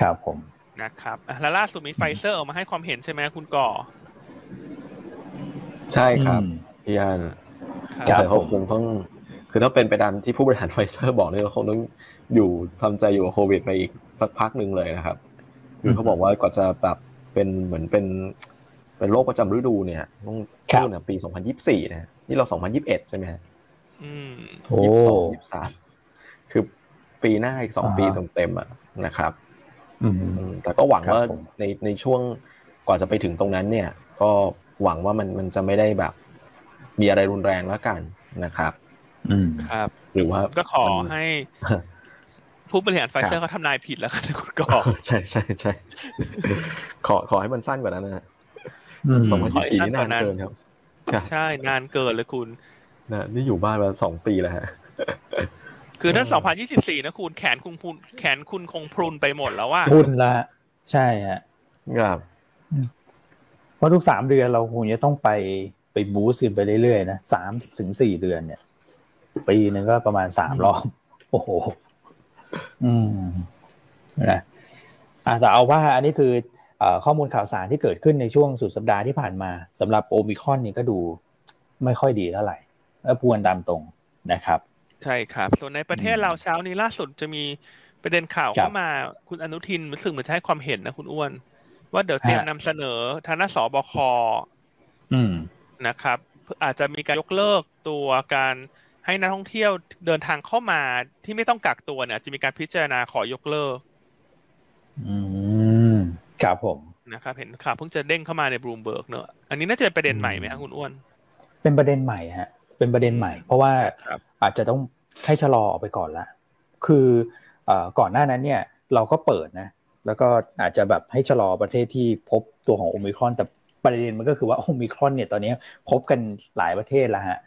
ครับผมนะครับแล้วล่าสุดมีไฟเซอร์ออกมาให้ความเห็นใช่ไหมคุณก่อ ใช่ครับพี่อันแต่เขาคงต้อง คือถ้าเป็นไปตามที่ผู้บริหารไฟเซอร์บอกเนี่ยเขาคงต้องอยู่ทำใจอยู่กับโควิดไปอีกสักพักหนึ่งเลยนะครับคือเขาบอกว่ากว่าจะแบบเป็นเหมือนเป็น เป็นโรคประจำฤดูเนี่ยต้องพูดเนี่ยปี2024นะนี่เรา2021ใช่ไหมฮะยี่สิบสองยี่สิบสามคือปีหน้าอีกสองปีเต็มๆอะนะครับแต่ก็หวังว่าในในช่วงกว่าจะไปถึงตรงนั้นเนี่ย ก็หวังว่ามันมันจะไม่ได้แบบ มีอะไรรุนแรงแล้วกันนะครับอืม ครับ หรือว่าก็ขอให้ ผู้บริหารไฟเซอร์เขาทำนายผิดแล้วกันคุณก็ใช่ใช่ใช่ขอขอให้มันสั้นกว่านั้นนะสองพันยี่สี่นี่นานเกินครับ ใช่นานเกินเลยคุณนะนี่อยู่บ้านมาสองปีแล้วฮะคือถ้าสองพันยี่สิบสี่นะคุณแขนคุณพุนแขนคุณคงพรุนไปหมดแล้วว่าพุนละใช่ฮะครับเพราะทุกสามเดือนเราคงจะต้องไปไปบูสต์ไปเรื่อยๆนะสามถึงสี่เดือนเนี่ย ปีนึงก็ประมาณสามรอบ โอ้โห อืมนะอ่าแต่เอาว่าอันนี้คือข้อมูลข่าวสารที่เกิดขึ้นในช่วงสุดสัปดาห์ที่ผ่านมาสำหรับโอมิคอนนี่ก็ดูไม่ค่อยดีเท่าไหร่แล้วพวนตามตรงนะครับ ใช่ครับ ส่วนในประเทศเราเช้านี้ล่าสุดจะมีประเด็นข่าวเข้ามาคุณอนุทินรู้สึกเหมือนจะให้ความเห็นนะคุณอ้วน ว่าเดี๋ยวเตรียมนำเสนอทางด้านสบคนะครับ อาจจะมีการยกเลิกตัวการ ให้นักท่องเที่ยวเดินทางเข้ามาที่ไม่ต้องกักตัวเนี่ย จะมีการพิจารณาขอยกเลิก อืมครับผมนะครับเห็นข่าวเพิ่งจะเด้งเข้ามาในบลูมเบิร์กเนอะอันนี้น่าจะเป็นประเด็นใหม่ไหมครับคุณอ้วน เป็นประเด็นใหม่ฮะ เป็นประเด็นใหม่ เพราะว่าอาจจะต้องให้ชะลอออกไปก่อนละคือก่อนหน้านั้นเนี่ย เราก็เปิดนะ แล้วก็อาจจะแบบให้ชะลอประเทศที่พบตัวของโอมิครอน แต่ประเด็นมันก็คือว่าโอมิครอนเนี่ยตอนนี้พบกันหลายประเทศแล้วฮะ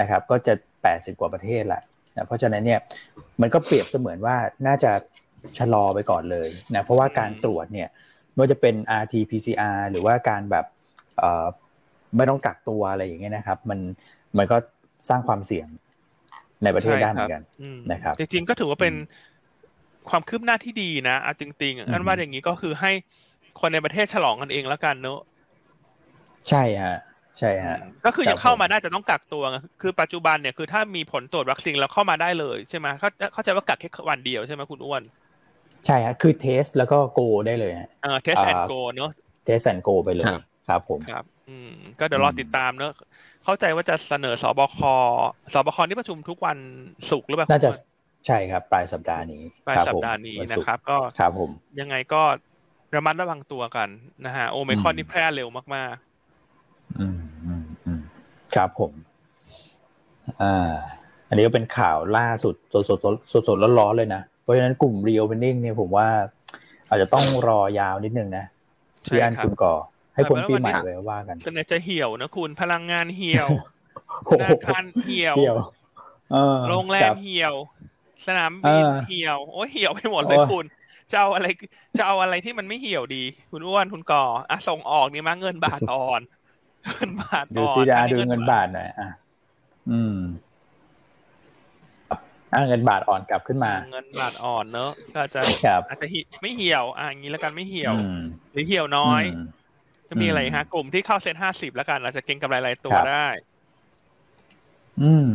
นะครับ ก็จะ แปดสิบกว่าประเทศละนะเพราะฉะนั้นเนี่ยมันก็เปรียบเสมือนว่าน่าจะชะลอไปก่อนเลยนะเพราะว่าการตรวจเนี่ยไม่ว่าจะเป็น RT-PCR หรือว่าการแบบไม่ต้องกักตัวอะไรอย่างเงี้ยนะครับ มันมันก็สร้างความเสี่ยงในประเทศได้เหมือนกันนะครับจริงๆก็ถือว่าเป็นความคืบหน้าที่ดีนะอจริงๆอันว่าอย่างนี้ก็คือให้คนในประเทศฉลองกันเองแล้วกันเนอะใช่ฮะ ใช่ฮะก็คือยังเข้ามาได้แต่ต้องกักตัว คือปัจจุบันเนี่ยคือถ้ามีผลตรวจวัคซีนแล้วเข้ามาได้เลยใช่ไหมเขาเข้าใจว่ากักแค่วันเดียวใช่ไหมคุณอ้วน ใช่ฮะคือ test แล้วก็ go ได้เลยเออ Test and Go เนอะ Test and Go ไปเลยครับผมครับอืมก็เดี๋ยวรอติดตามเนอะเข้าใจว่าจะเสนอสบคสบคที่ประชุมทุกวันศุกร์หรือเปล่าน่าจะใช่ครับ ปลายสัปดาห์นี้ปลายสัปดาห์นี้นะครับ ก็ครับผมยังไงก็ระมัดระวังตัวกันนะฮะโอเมคอนนี่แพร่เร็วมากๆ อืมอืมอืมครับผม อ่า อันนี้ก็เป็นข่าวล่าสุดสดสดสดสดร้อนๆเลยนะ เพราะฉะนั้นกลุ่มรีโอเปนนิ่งเนี่ยผมว่า อาจจะต้องรอยาวนิดนึงนะพี่อันคุณก่อ ให้คนปีใหม่ไว้ว่ากันส่วนใหญ่จะเหี่ยวนะคุณพลังงานเหี่ยวธนาคารเหี่ยวโรงแรมเหี่ยว สนามบินเหี่ยว โอ้เหี่ยวไปหมดเลยคุณจจะเอาอะไรจะเอาอะไรที่มันไม่เหี่ยวดี คุณอ้วนคุณก่ออะส่งออกนี่มาเงินบาทอ่อน เงินบาทอ่อนดูซิดาดูเงินบาทหน่อยอะอืมอ่าเงินบาทอ่อนกลับขึ้นมา เงินบาทอ่อนเนอะก็จะอาจจะไม่เหี่ยวอะอย่างนี้แล้วกันไม่เหี่ยวหรือเหี่ยวน้อย จะมีอะไรฮะ กลุ่มที่เข้าเซ็นห้าสิบแล้วกันเราจะเก็งกำไรรายตัวได้ อืม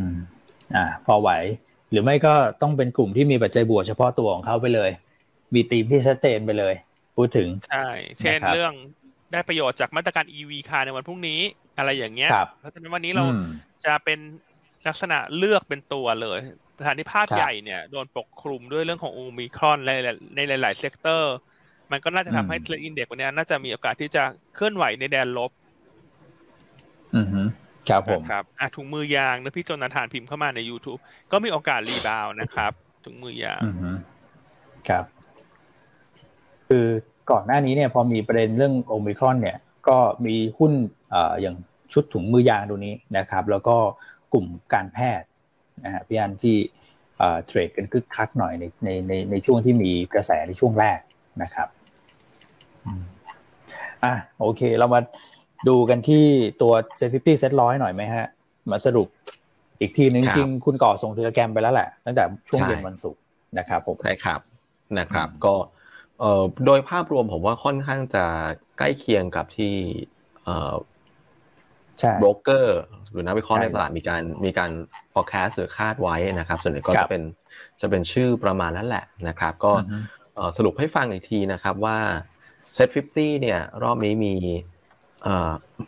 อ่า พอไหว หรือไม่ก็ต้องเป็นกลุ่มที่มีปัจจัยบวกเฉพาะตัวของเขาไปเลย มีตีมที่ชัดเจนไปเลย พูดถึง ใช่ เช่นเรื่อง ได้ประโยชน์จากมาตรการ EV คาในวันพรุ่งนี้อะไรอย่างเงี้ย เพราะฉะนั้นวันนี้เราจะเป็นลักษณะเลือกเป็นตัวเลยขณะที่ภาพใหญ่เนี่ยโดนปกคลุมด้วยเรื่องของโอมิครอนในในหลาย ๆ sector มันก็น่าจะทำให้ SET Index วันนี้น่าจะมีโอกาสที่จะเคลื่อนไหวในแดนลบ อือฮึครับผมครับอะถุงมือยางนะพี่โจนาธานพิมพ์เข้ามาใน YouTube ก็มีโอกาส rebound นะครับถุงมือยาง อือฮึครับ คือ ก่อนหน้านี้เนี่ยพอมีประเด็นเรื่องโอมิครอนเนี่ยก็มีหุ้นเอ่ออย่างชุดถุงมือยางตัวนี้นะครับ แล้วก็กลุ่มการแพทย์นะฮะพี่อันที่ trade กันคึกคักหน่อยในในในในช่วงที่มีกระแสในช่วงแรกนะครับอะโอเค เรามาดูกันที่ตัว SET fifty SET ร้อยหน่อยไหมฮะ มาสรุปอีกทีนึงจริงคุณก่อส่ง Telegram ไปแล้วแหละตั้งแต่ช่วงเย็นวันศุกร์นะครับผมใช่ครับนะครับ ก็ เอ่อโดยภาพรวมผมว่าค่อนข้างจะใกล้เคียงกับที่เอ่อโบรกเกอร์หรือนักวิเคราะห์ในตลาดมีการมีการ forecast หรือคาดไว้นะครับ ส่วนใหญ่ก็จะเป็นจะเป็นชื่อประมาณนั้นแหละนะครับ ก็สรุปให้ฟังอีกทีนะครับว่า Set 50 เนี่ย รอบนี้มี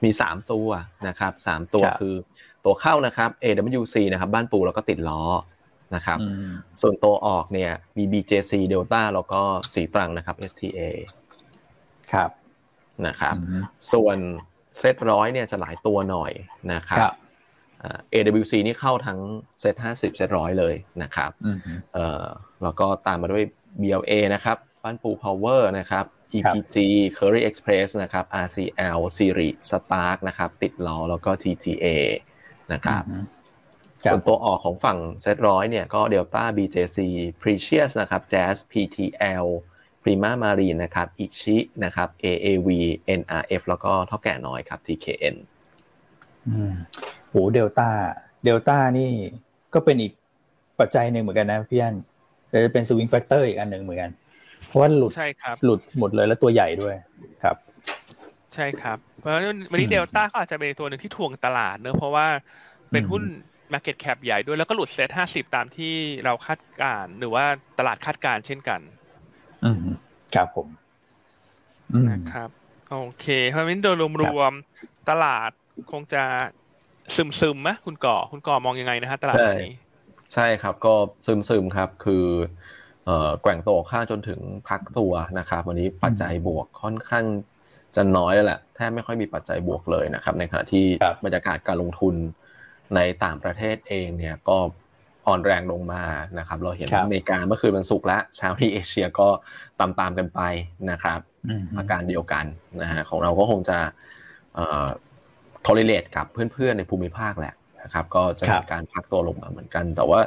มีสามตัวนะครับสามตัวคือตัวเข้านะครับ AWC นะครับ บ้านปูแล้วก็ติดล้อ นะครับ ส่วนตัวออกเนี่ยมี BJC Delta แล้วก็สีตรังนะครับ STA ครับนะครับ ส่วนเซตร้อยเนี่ยจะหลายตัวหน่อยนะครับ AWC นี่เข้าทั้งเซตห้าสิบเซตร้อยเลยนะครับแล้วก็ตามมาด้วย BLA นะครับบ้านปู Power นะครับ EPG Curry Express นะครับ RCL Siri Stark นะครับ ติดล้อแล้วก็ TTA นะครับ ส่วนตัวออกของฝั่งเซตร้อยเนี่ยก็ Delta BJC Precious นะครับ Jazz PTL Prima Marine นะครับ ICHI นะครับ AAV NRF แล้วก็เถ้าแก่น้อยครับ TKN อืมโห Delta Delta นี่ก็เป็นอีกปัจจัยหนึ่งเหมือนกันนะพี่อันจะเป็น swing factor อีกอันหนึ่งเหมือนกัน เพราะว่าหลุดใช่ครับหลุดหมดเลยแล้วตัวใหญ่ด้วยครับ ใช่ครับเพราะวันนี้เดลต้าก็อาจจะเป็นตัวหนึ่งที่ทวงตลาดเนอะเพราะว่าเป็นหุ้น Market Cap ใหญ่ด้วยแล้วก็หลุดเซ็ตห้าสิบตามที่เราคาดการหรือว่าตลาดคาดการเช่นกัน อืมครับผมนะครับ โอเค เพราะฉะนั้นโดยรวมๆตลาดคงจะซึมซึมไหมคุณก่อคุณก่อมองยังไงนะฮะตลาดนี้ ใช่ครับก็ซึมซึมครับ คือเอ่อแกว่งตัวค่าจนถึงพักตัวนะครับวันนี้ปัจจัยบวกค่อนข้างจะน้อยแล้วแหละแทบไม่ค่อยมีปัจจัยบวกเลยนะครับ ในขณะที่บรรยากาศการลงทุน ในต่างประเทศเองเนี่ยก็อ่อนแรงลงมานะครับ เราเห็นอเมริกาเมื่อคืนวันศุกร์แล้วเช้าที่เอเชียก็ตามตามกันไปนะครับอาการเดียวกันนะฮะของเราก็คงจะเอ่อ correlate กับเพื่อนๆในภูมิภาคแหละนะครับ ก็จะมีการพักตัวลงมาเหมือนกัน แต่ว่า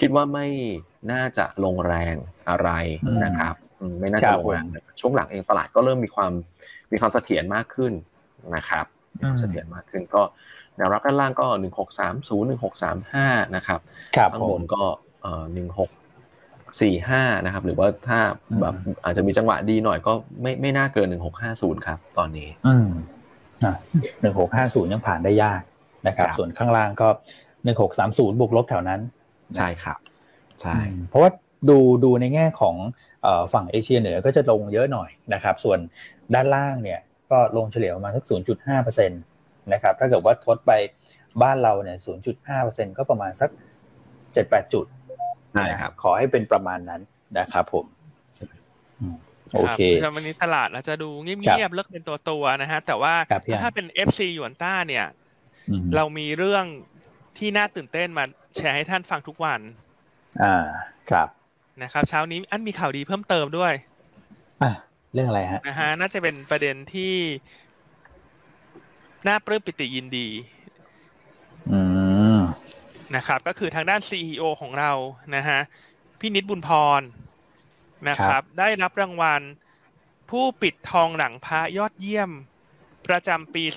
คิดว่าไม่น่าจะลงแรงอะไรนะครับไม่น่าจะลงแรงช่วงหลังเองตลาดก็เริ่มมีความมีความเสถียรมากขึ้นนะครับ เสถียรมากขึ้นก็แนวรับด้านล่างก็หนึ่งหกสามศูนย์หนึ่งหกสามห้านะครับข้างบนก็เอ่อหนึ่งหกสี่ห้านะครับ หรือว่าถ้าแบบอาจจะมีจังหวะดีหน่อยก็ไม่ไม่น่าเกินหนึ่งหกห้าศูนย์ครับ ตอนนี้อืมหนึ่งหกห้าศูนย์ยังผ่านได้ยากนะครับ ส่วนข้างล่างก็หนึ่งหกสามศูนย์บวกลบแถวนั้น ใช่ครับ ใช่ เพราะว่าดูดูในแง่ของฝั่งเอเชียเหนือก็จะลงเยอะหน่อยนะครับ ส่วนด้านล่างเนี่ย ก็ลงเฉลี่ยประมาณสักศูนย์จุดห้าเปอร์เซ็นตนะครับ ถ้าเกิดว่าทดไปบ้านเราเนี่ยศูนย์จุดห้าเปอร์เซ็นก็ประมาณสักเจ็ดแปดจุดใช่ครับ ขอให้เป็นประมาณนั้นนะครับผมโอเควันนี้ตลาดเราจะดูเงียบๆเลิกเป็นตัวตัวนะฮะ แต่ว่าถ้าเป็น FC หยวนต้าเนี่ย เรามีเรื่องที่น่าตื่นเต้นมาแชร์ให้ท่านฟังทุกวัน อ่า ครับ นะครับ เช้านี้อันมีข่าวดีเพิ่มเติมด้วย อ่า เรื่องอะไรฮะนะฮะน่าจะเป็นประเด็นที่น่าปลื้มปิติยินดี อืมนะครับ ก็คือทางด้านซีอของเรานะฮะพี่นิดบุญพรนะครับ ได้รับรางวัลผู้ปิดทองหลังพระยอดเยี่ยม ประจำปี 2564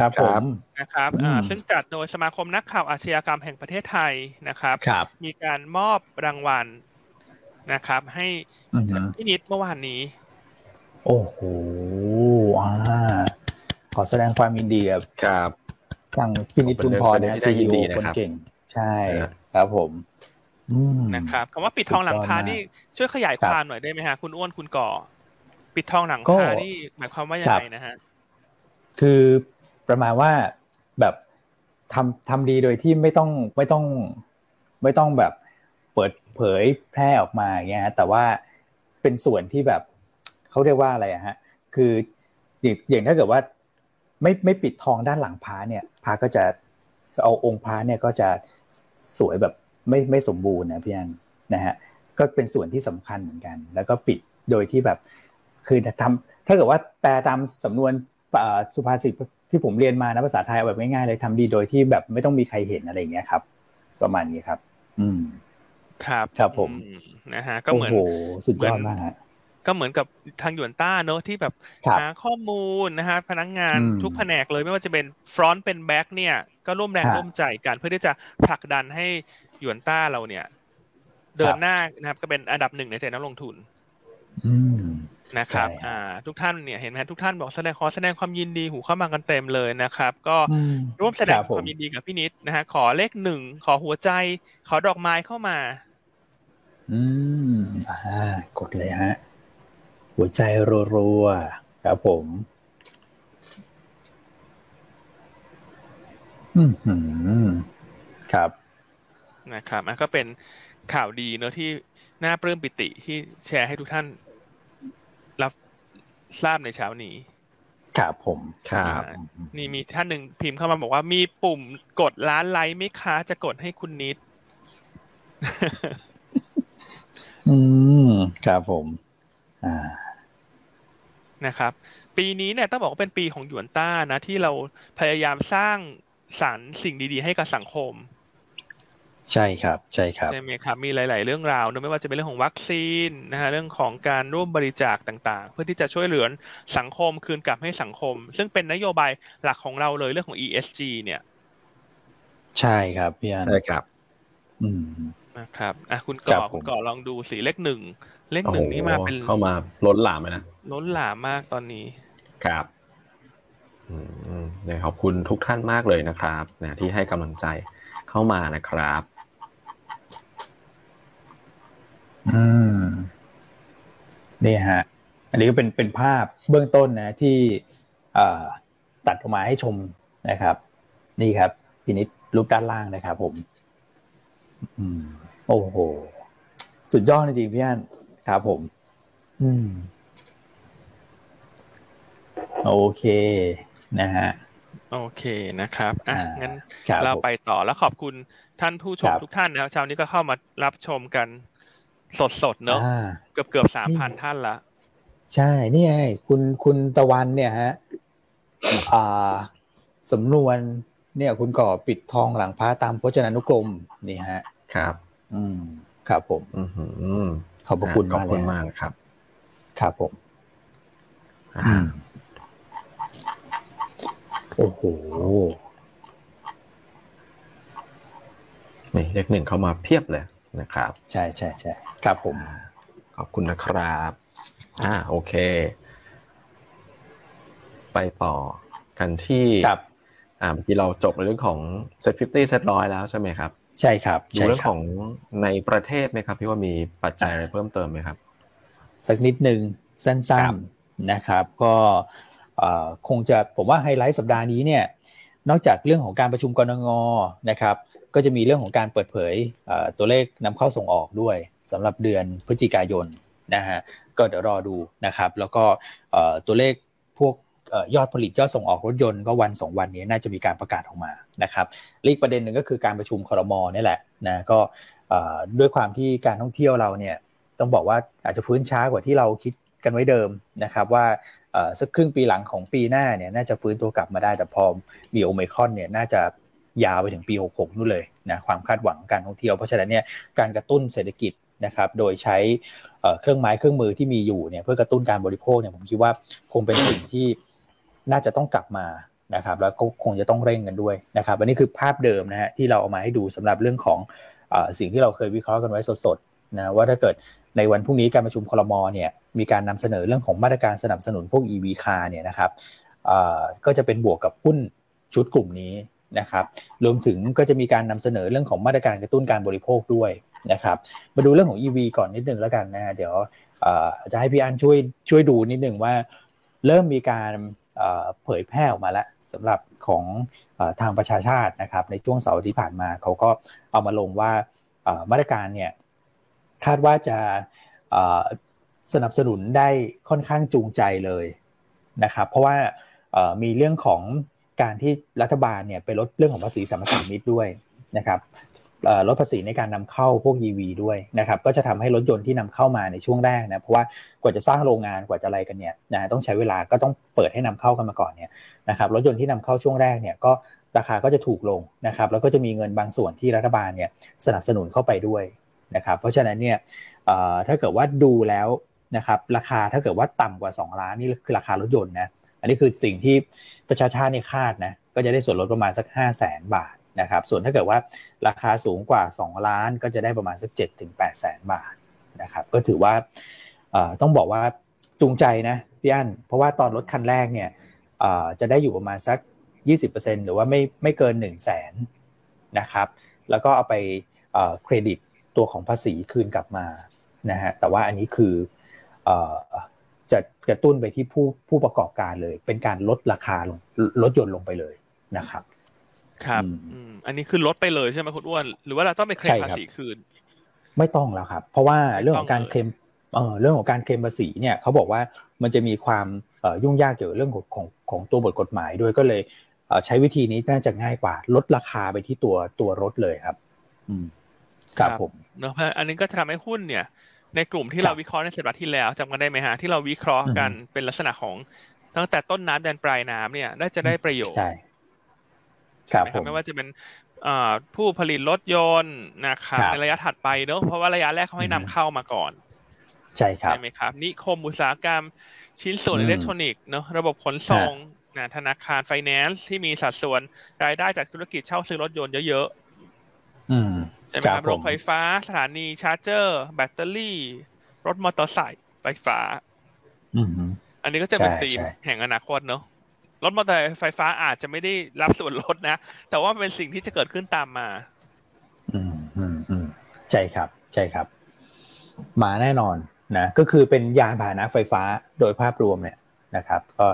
ครับผมนะครับอ่าซึ่งจัดโดยสมาคมนักข่าวอาชญากรรมแห่งประเทศไทยนะครับครับมีการมอบรางวัลนะครับ ให้พี่นิดเมื่อวานนี้ โอ้โหอ่าขอแสดงความยินดีกับครับทางพี่นิดชุมพรนะซีอีโอคนเก่ง ใช่ครับผมนะครับคำว่าปิดทองหลังพานี่ช่วยขยายความหน่อยได้ไหมฮะคุณอ้วนคุณก่อ ปิดทองหลังพานี่หมายความว่ายังไงนะฮะคือ ประมาณว่าแบบทำทำดีโดยที่ไม่ต้องไม่ต้องไม่ต้องแบบเปิดเผยแพร่ออกมาเงี้ยแต่ว่าเป็นส่วนที่แบบเขาเรียกว่าอะไรอะฮะคืออย่างถ้าเกิดว่าไม่ไม่ปิดทองด้านหลังพาเนี่ยพาก็จะเอาองค์พาเนี่ยก็จะสวยแบบไม่ไม่สมบูรณ์นะพี่อันนะฮะก็เป็นส่วนที่สำคัญเหมือนกัน แล้วก็ปิดโดยที่แบบ คือทำถ้าเกิดว่าแปลตามสำนวน สุภาษิตที่ผมเรียนมานะภาษาไทยแบบง่ายๆเลยทำดีโดยที่แบบไม่ต้องมีใครเห็นอะไรอย่างเงี้ยครับ ประมาณนี้ครับ อืม ครับครับผมนะฮะ ก็เหมือนโอ้โหสุดยอดมากก็เหมือนกับทางหยวนต้าเนอะที่แบบหาข้อมูลนะฮะพนักงานทุกแผนกเลยไม่ว่าจะเป็นฟรอนต์เป็นแบ็กเนี่ย ก็ร่วมแรงร่วมใจกัน เพื่อที่จะผลักดันให้หยวนต้าเราเนี่ย เดินหน้านะครับ ก็เป็นอันดับหนึ่งในใจนักลงทุน นะครับอ่าทุกท่านเนี่ยเห็นไหมทุกท่านบอกแสดงขอแสดงความยินดีหูเข้ามากันเต็มเลยนะครับ ก็ร่วมแสดงความยินดีกับพี่นิดนะฮะขอเลขหนึ่งขอหัวใจ ขอดอกไม้เข้ามา อืมอ่ากดเลยฮะหัวใจรัวๆครับผม อืมครับนะครับก็เป็นข่าวดีเนอะที่น่าปลื้มปิติที่แชร์ให้ทุกท่านรับ ทราบในเช้านี้ครับผมครับนี่มีท่านหนึ่งพิมพ์เข้ามาบอกว่ามีปุ่มกดล้านไลค์ไหมคะจะกดให้คุณนิด อืมครับผม อ่านะครับ ปีนี้เนี่ยต้องบอกว่าเป็นปีของหยวนต้านะ ที่เราพยายามสร้างสรรค์สิ่งดี ๆ ให้กับสังคม ใช่ครับใช่ครับใช่ไหมครับมีหลาย ๆ เรื่องราวไม่ว่าจะเป็นเรื่องของวัคซีนนะฮะเรื่องของการร่วมบริจาคต่าง ๆ เพื่อที่จะช่วยเหลือสังคมคืนกลับให้สังคม ซึ่งเป็นนโยบายหลักของเราเลยเรื่องของ ESG เนี่ย ใช่ครับพี่อันใช่ครับ อืมนะครับอะคุณก่อคุณก่อลองดูสีเลขหนึ่งเลขหนึ่งนี่มาเป็นเข้ามาล้นหลามเลยนะล้นหลามมากตอนนี้ครับเนี่ยขอบคุณทุกท่านมากเลยนะครับนะที่ให้กำลังใจเข้ามานะครับ อืมนี่ฮะ อันนี้ก็เป็นเป็นภาพเบื้องต้นนะที่ตัดออกมาให้ชมนะครับ นี่ครับพินิษรูปด้านล่างนะครับผม อืม โอ้โห สุดยอดจริงๆพี่อันครับผม อืม โอเคนะฮะโอเคนะครับ อะ งั้นเราไปต่อแล้วขอบคุณท่านผู้ชมทุกท่านนะครับเช้านี้ก็เข้ามารับชมกัน สดๆเนอะเกือบเกือบสามพันท่านละ ใช่นี่ไงคุณคุณตะวันเนี่ยฮะอ่าสำนวนเนี่ย คุณก่อปิดทองหลังพระตามพจนานุกรมนี่ฮะ ครับ อืมครับผมอืมขอบคุณมากเลยมากครับ ครับผมโอ้โหนี่เลขหนึ่งเข้ามาเพียบเลย นะครับ ใช่ใช่ใช่ครับผม ขอบคุณนะครับอ่าโอเค ไปต่อกันที่ครับอ่าเมื่อกี้เราจบในเรื่องของ SET fifty SET ร้อยแล้วใช่ไหมครับ ใช่ครับดูเรื่องของในประเทศไหมครับ พี่ว่ามีปัจจัยอะไรเพิ่มเติมไหมครับ สักนิดหนึ่งสั้นๆนะครับ ก็คงจะผมว่าไฮไลท์สัปดาห์นี้เนี่ยนอกจากเรื่องของการประชุมกรงงนะครับ ก็จะมีเรื่องของการเปิดเผยตัวเลขนำเข้าส่งออกด้วยสำหรับเดือนพฤศจิกายนนะฮะก็เดี๋ยวรอดูนะครับ แล้วก็ตัวเลขพวกยอดผลิตยอดส่งออกรถยนต์ก็วันสองวันนี้น่าจะมีการประกาศออกมานะครับอีกประเด็นหนึ่งก็คือการประชุมคอรมอนี่แหละนะก็ด้วยความที่การท่องเที่ยวเราเนี่ยต้องบอกว่าอาจจะฟื้นช้ากว่าที่เราคิดกันไว้เดิมนะครับว่าสักครึ่งปีหลังของปีหน้าเนี่ยน่าจะฟื้นตัวกลับมาได้แต่พอมีโอเมครอนเนี่ยน่าจะ ยาวไปถึงปี 66นู่นเลยนะความคาดหวังการท่องเที่ยว เพราะฉะนั้นเนี่ยการกระตุ้นเศรษฐกิจนะครับโดยใช้เครื่องไม้เครื่องมือที่มีอยู่เนี่ยเพื่อกระตุ้นการบริโภคเนี่ยผมคิดว่าคงเป็นสิ่งที่น่าจะต้องกลับมานะครับแล้วก็คงจะต้องเร่งกันด้วยนะครับอันนี้คือภาพเดิมนะฮะที่เราเอามาให้ดูสำหรับเรื่องของสิ่งที่เราเคยวิเคราะห์กันไว้สดๆนะว่าถ้าเกิดในวันพรุ่งนี้การประชุมคลมเนี่ยมีการนำเสนอเรื่องของมาตรการสนับสนุนพวก EV car เนี่ยนะครับก็จะเป็นบวกกับหุ้นชุดกลุ่มนี้ นะครับรวมถึงก็จะมีการนำเสนอเรื่องของมาตรการกระตุ้นการบริโภคด้วยนะครับมาดูเรื่องของ EV ก่อนนิดนึงแล้วกันนะเดี๋ยวจะให้พี่อันช่วยช่วยดูนิดนึงว่า เริ่มมีการเผยแพร่ออกมาแล้วสำหรับของทางประชาชาตินะครับ ในช่วงเสาร์ที่ผ่านมาเขาก็เอามาลงว่ามาตรการเนี่ยคาดว่าจะสนับสนุนได้ค่อนข้างจูงใจเลยนะครับ เพราะว่ามีเรื่องของ การที่รัฐบาลเนี่ยไปลดเรื่องของภาษีสรรพสามิตด้วยนะครับลดภาษีในการนำเข้าพวก EV ด้วยนะครับก็จะทำให้รถยนต์ที่นำเข้ามาในช่วงแรกนะเพราะว่ากว่าจะสร้างโรงงานกว่าจะอะไรกันเนี่ยนะต้องใช้เวลาก็ต้องเปิดให้นำเข้ากันมาก่อนเนี่ยนะครับรถยนต์ที่นำเข้าช่วงแรกเนี่ยก็ราคาก็จะถูกลงนะครับแล้วก็จะมีเงินบางส่วนที่รัฐบาลเนี่ยสนับสนุนเข้าไปด้วยนะครับเพราะฉะนั้นเนี่ยถ้าเกิดว่าดูแล้วนะครับราคาถ้าเกิดว่าต่ำกว่า 2 ล้านนี่คือราคารถยนต์นะ อันนี้คือสิ่งที่ประชาชาตินี่คาดนะก็จะได้ส่วนลดประมาณสัก 5 0 0แสนบาทนะครับส่วนถ้าเกิดว่าราคาสูงกว่า 2 ล้านก็จะได้ประมาณสัก7ถึง8แสนบาทนะครับก็ถือว่าต้องบอกว่าจูงใจนะพี่อั้นเพราะว่าตอนรถคันแรกเนี่ยจะได้อยู่ประมาณสัก 20%หรือว่าไม่ไม่เกิน 1 0 0 0 0แสนนะครับแล้วก็เอาไปเครดิตตัวของภาษีคืนกลับมานะฮะแต่ว่าอันนี้คือ จะกระตุ้นไปที่ผู้ผู้ประกอบการเลย เป็นการลดราคาลงลดยนต์ลงไปเลยนะครับ ครับอันนี้คือลดไปเลยใช่ไหมคุณอ้วน หรือว่าเราต้องไปเคลมภาษีคืน ไม่ต้องแล้วครับ เพราะว่าเรื่องของการเคลมเออเรื่องของการเคลมภาษีเนี่ยเขาบอกว่ามันจะมีความยุ่งยากเกี่ยวกับเรื่องของของของตัวบทกฎหมายด้วยก็เลยใช้วิธีนี้น่าจะง่ายกว่า ลดราคาไปที่ตัวตัวรถเลยครับ อืมครับผมเนาะอันนี้ก็จะทำให้หุ้นเนี่ย ในกลุ่มที่เราวิเคราะห์ในสัปดาห์ที่แล้วจำกันได้ไหมฮะที่เราวิเคราะห์กันเป็นลักษณะของตั้งแต่ต้นน้ำแดนปลายน้ำเนี่ยน่าจะได้ประโยชน์ใช่ครับไม่ว่าจะเป็นผู้ผลิตรถยนต์นะครับในระยะถัดไปเนอะเพราะว่าระยะแรกเขาให้นำเข้ามาก่อน ใช่ครับใช่ไหมครับ นิคมอุตสาหกรรมชิ้นส่วนอิเล็กทรอนิกส์เนอะระบบขนส่งนะธนาคารไฟแนนซ์ที่มีสัดส่วนรายได้จากธุรกิจเช่าซื้อรถยนต์เยอะๆ ใช่ไหมครับโรงไฟฟ้า สถานี charger แบตเตอรี่ รถมอเตอร์ไซค์ไฟฟ้าอันนี้ก็จะเป็นธีมแห่งอนาคตเนอะรถมอเตอร์ไฟฟ้าอาจจะไม่ได้รับส่วนลดนะ แต่ว่าเป็นสิ่งที่จะเกิดขึ้นตามมา อืมอืมอืมใช่ครับ ใช่ครับ มาแน่นอนนะก็คือเป็นยานพาหนะไฟฟ้าโดยภาพรวมเนี่ยนะครับ ก็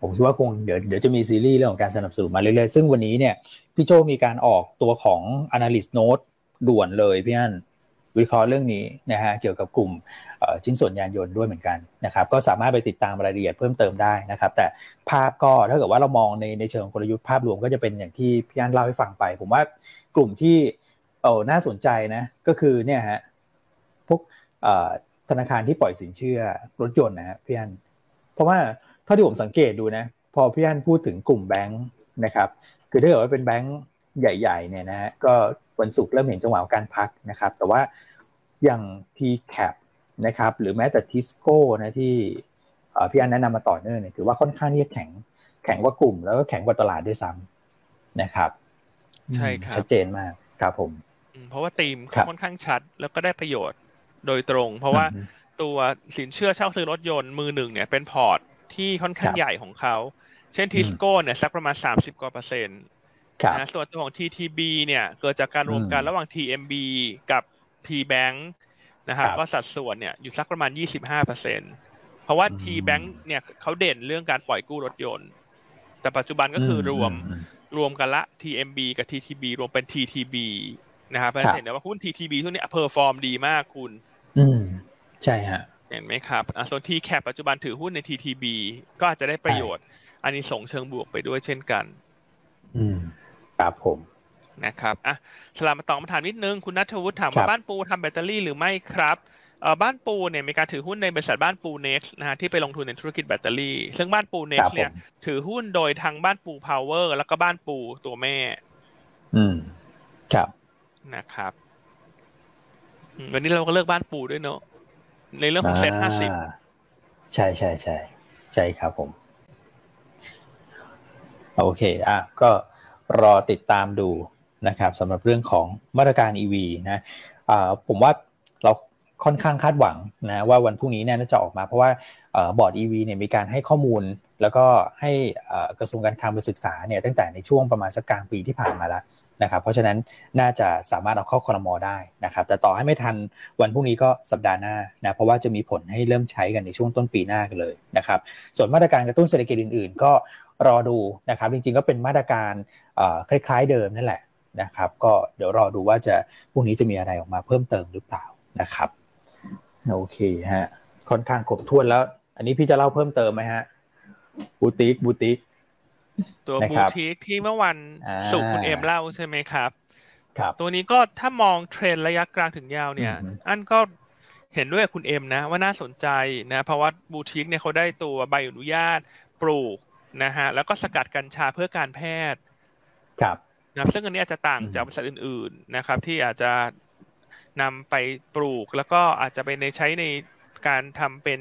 ผมคิดว่าคงเดี๋ยวเดี๋ยวจะมีซีรีส์เรื่องของการสนับสนุนมาเรื่อยๆ ซึ่งวันนี้เนี่ยพี่โจมีการออกตัวของ Analyst Note ด่วนเลยพี่อันวิเคราะห์เรื่องนี้นะฮะเกี่ยวกับกลุ่มชิ้นส่วนยานยนต์ด้วยเหมือนกันนะครับก็สามารถไปติดตามรายละเอียดเพิ่มเติมได้นะครับ แต่ภาพก็ถ้าเกิดว่าเรามองในในเชิงกลยุทธ์ภาพรวมก็จะเป็นอย่างที่พี่อันเล่าให้ฟังไป ผมว่ากลุ่มที่เออน่าสนใจนะก็คือเนี่ยฮะพวกธนาคารที่ปล่อยสินเชื่อรถยนต์นะฮะพี่อันเพราะว่า ท่าที่ผมสังเกตดูนะ พอพี่อันพูดถึงกลุ่มแบงค์นะครับ คือถ้าเกิดว่าเป็นแบงค์ใหญ่ๆเนี่ยนะฮะก็วันศุกร์เริ่มเห็นจังหวะการพักนะครับ แต่ว่าอย่าง TCAP นะครับหรือแม้แต่ Tisco นะที่พี่อันแนะนำมาต่อเนื่องเนี่ยถือว่าค่อนข้างที่จะแข็งแข็งกว่ากลุ่มแล้วก็แข็งกว่าตลาดด้วยซ้ำนะครับใช่ครับชัดเจนมากครับผม เพราะว่าธีมค่อนข้างชัดแล้วก็ได้ประโยชน์โดยตรง เพราะว่าตัวสินเชื่อเช่าซื้อรถยนต์มือหนึ่งเนี่ยเป็นพอร์ต ที่ค่อนข้างใหญ่ของเขา เช่นทิสโก้เนี่ยสักประมาณสามสิบกว่าเปอร์เซ็นต์นะส่วนตัวของ TTB เนี่ย เกิดจากการรวมกันระหว่าง TMB กับ T-Bank นะครับก็สัดส่วนเนี่ยอยู่สักประมาณ 25เปอร์เซ็นต์เพราะว่า T-Bank เนี่ยเขาเด่นเรื่องการปล่อยกู้รถยนต์ แต่ปัจจุบันก็คือรวมรวมกันละ TMB กับ TTB รวมเป็น TTB นะครับเห็นได้ว่าหุ้น TTB ทุกนี้ perform ดีมากคุณ อืม ใช่ฮะ เห็นไหมครับส่วน TCAP ปัจจุบันถือหุ้นใน TTB ก็อาจจะได้ประโยชน์ อันนี้ส่งเชิงบวกไปด้วยเช่นกัน อืมครับผมนะครับอะสลับมาตอบคำถามนิดนึง คุณนัทวุฒิถามว่าบ้านปูทำแบตเตอรี่หรือไม่ครับเอ่อบ้านปูเนี่ยมีการถือหุ้นในบริษัทบ้านปูเน็กซ์นะฮะที่ไปลงทุนในธุรกิจแบตเตอรี่ ซึ่งบ้านปู NEXT เนี่ยถือหุ้นโดยทางบ้านปู Power แล้วก็บ้านปูตัวแม่ อืม ครับนะครับ วันนี้เราก็เลือกบ้านปูด้วยเนอะ ในเรื่องของเซ็ตห้าสิบใช่ใช่ใช่ใช่ครับผม โอเคอะก็รอติดตามดูนะครับสำหรับเรื่องของมาตรการ EV นะผมว่าเราค่อนข้างคาดหวังนะว่าวันพรุ่งนี้เนี่ยน่าจะออกมา เพราะว่าบอร์ด EV เนี่ยมีการให้ข้อมูล แล้วก็ให้กระทรวงการคลังไปศึกษาเนี่ยตั้งแต่ในช่วงประมาณสักกลางปีที่ผ่านมาแล้ว นะครับเพราะฉะนั้นน่าจะสามารถเอาเข้าคอรมอได้นะครับแต่ต่อให้ไม่ทันวันพรุ่งนี้ก็สัปดาห์หน้านะเพราะว่าจะมีผลให้เริ่มใช้กันในช่วงต้นปีหน้ากันเลยนะครับส่วนมาตรการกระตุ้นเศรษฐกิจอื่น ๆ ก็รอดูนะครับจริงๆก็เป็นมาตรการคล้ายๆเดิมนั่นแหละนะครับก็เดี๋ยวรอดูว่าจะพรุ่งนี้จะมีอะไรออกมาเพิ่มเติมหรือเปล่านะครับโอเคฮะค่อนข้างครบถ้วนแล้ว อันนี้พี่จะเล่าเพิ่มเติมไหมฮะบูติกบูติก ตัวบูติกที่เมื่อวันสุกคุณเอ็มเล่าใช่ไหมครับครับตัวนี้ก็ถ้ามองเทรนระยะกลางถึงยาวเนี่ย อันก็เห็นด้วยคุณเอ็มนะว่าน่าสนใจนะเพราะว่าบูติกเนี่ยเขาได้ตัวใบอนุญาตปลูกนะฮะแล้วก็สกัดกัญชาเพื่อการแพทย์ครับนะซึ่งอันนี้อาจจะต่างจากบริษัทอื่น ๆนะครับ ที่อาจจะนำไปปลูกแล้วก็อาจจะไปในใช้ในการทำเป็น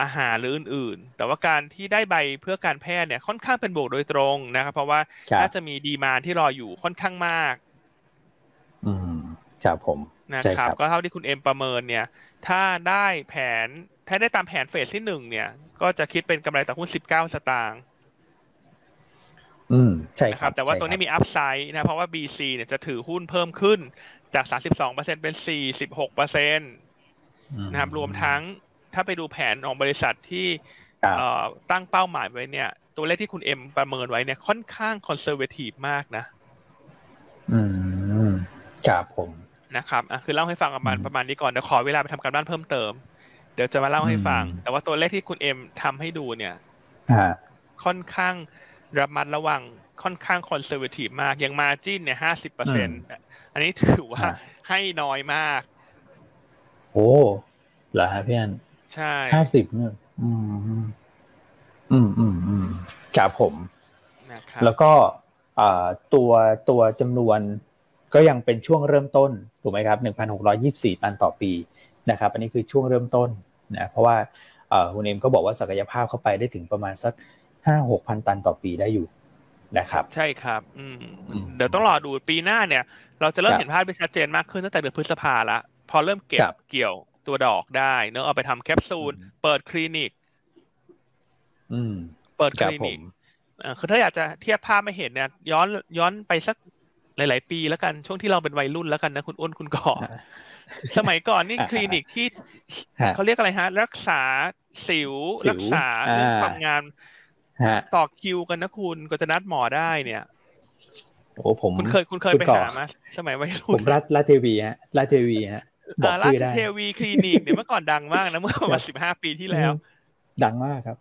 อาหารหรืออื่นๆ แต่ว่าการที่ได้ใบเพื่อการแพทย์เนี่ยค่อนข้างเป็นบวกโดยตรงนะครับ เพราะว่าน่าจะมีดีมาที่รออยู่ค่อนข้างมาก อืมครับผมนะครับ ก็เท่าที่คุณเอ็มประเมินเนี่ย ถ้าได้แผนถ้าได้ตามแผนเฟสที่หนึ่งเนี่ย ก็จะคิดเป็นกำไรต่อหุ้นสิบเก้าสตางค์อืมใช่ครับ แต่ว่าตัวนี้มีอัพไซด์นะ เพราะว่า BC เนี่ยจะถือหุ้นเพิ่มขึ้นจาก 32%เป็น 46%นะครับ รวมทั้ง ถ้าไปดูแผนของบริษัทที่ตั้งเป้าหมายไว้เนี่ย ตัวเลขที่คุณเอ็มประเมินไว้เนี่ยค่อนข้าง conservative มากนะ อืมครับผมนะครับอะคือเล่าให้ฟังประมาณประมาณนี้ก่อนเดี๋ยวขอเวลาไปทำการบ้านเพิ่มเติม เดี๋ยวจะมาเล่าให้ฟัง แต่ว่าตัวเลขที่คุณเอ็มทำให้ดูเนี่ยค่อนข้างระมัดระวังค่อนข้าง conservative มากอย่าง margin เนี่ยห้าสิบเปอร์เซ็นต์อันนี้ถือว่าให้น้อยมาก โอ้เหรอฮะพี่อัน ใช่ห้าสิบเนี่ยอืมอืมอืมอืมครับผมนะครับแล้วก็ตัวตัวจำนวนก็ยังเป็นช่วงเริ่มต้นถูกไหมครับหนึ่งพันหกร้อยี่สี่ตันต่อปีนะครับ อันนี้คือช่วงเริ่มต้นนะเพราะว่าคุณเอ็มก็บอกว่าศักยภาพเข้าไปได้ถึงประมาณสักห้าหกพันตันต่อปีได้อยู่นะครับ ใช่ครับอืมเดี๋ยวต้องรอดูปีหน้าเนี่ย เราจะเริ่มเห็นภาพที่ชัดเจนมากขึ้นตั้งแต่เดือนพฤษภาละพอเริ่มเก็บเกี่ยว ตัวดอกได้ เนอะเอาไปทำแคปซูล เปิดคลินิกอืมเปิดคลินิกคือถ้าอยากจะเทียบภาพไม่เห็นเนี่ย ย้อนย้อนไปสักหลาย ๆ ปีแล้วกันช่วงที่เราเป็นวัยรุ่นแล้วกันนะคุณอ้นคุณก่อสมัยก่อนนี่คลินิกที่เขาเรียกอะไรฮะ รักษาสิวรักษาเรื่องความงามต่อคิวกันนะคุณก็จะนัดหมอได้เนี่ยโอ้ผมคุณเคยคุณเคยไปหามาสมัยวัยรุ่นผมรัดลาเทวีฮะลาเทวีฮะ บอกชื่อได้ราชเทวีคลินิกเนี่ยเมื่อก่อนดังมากนะเมื่อประมาณสิบห้าปีที่แล้ว ดังมากครับ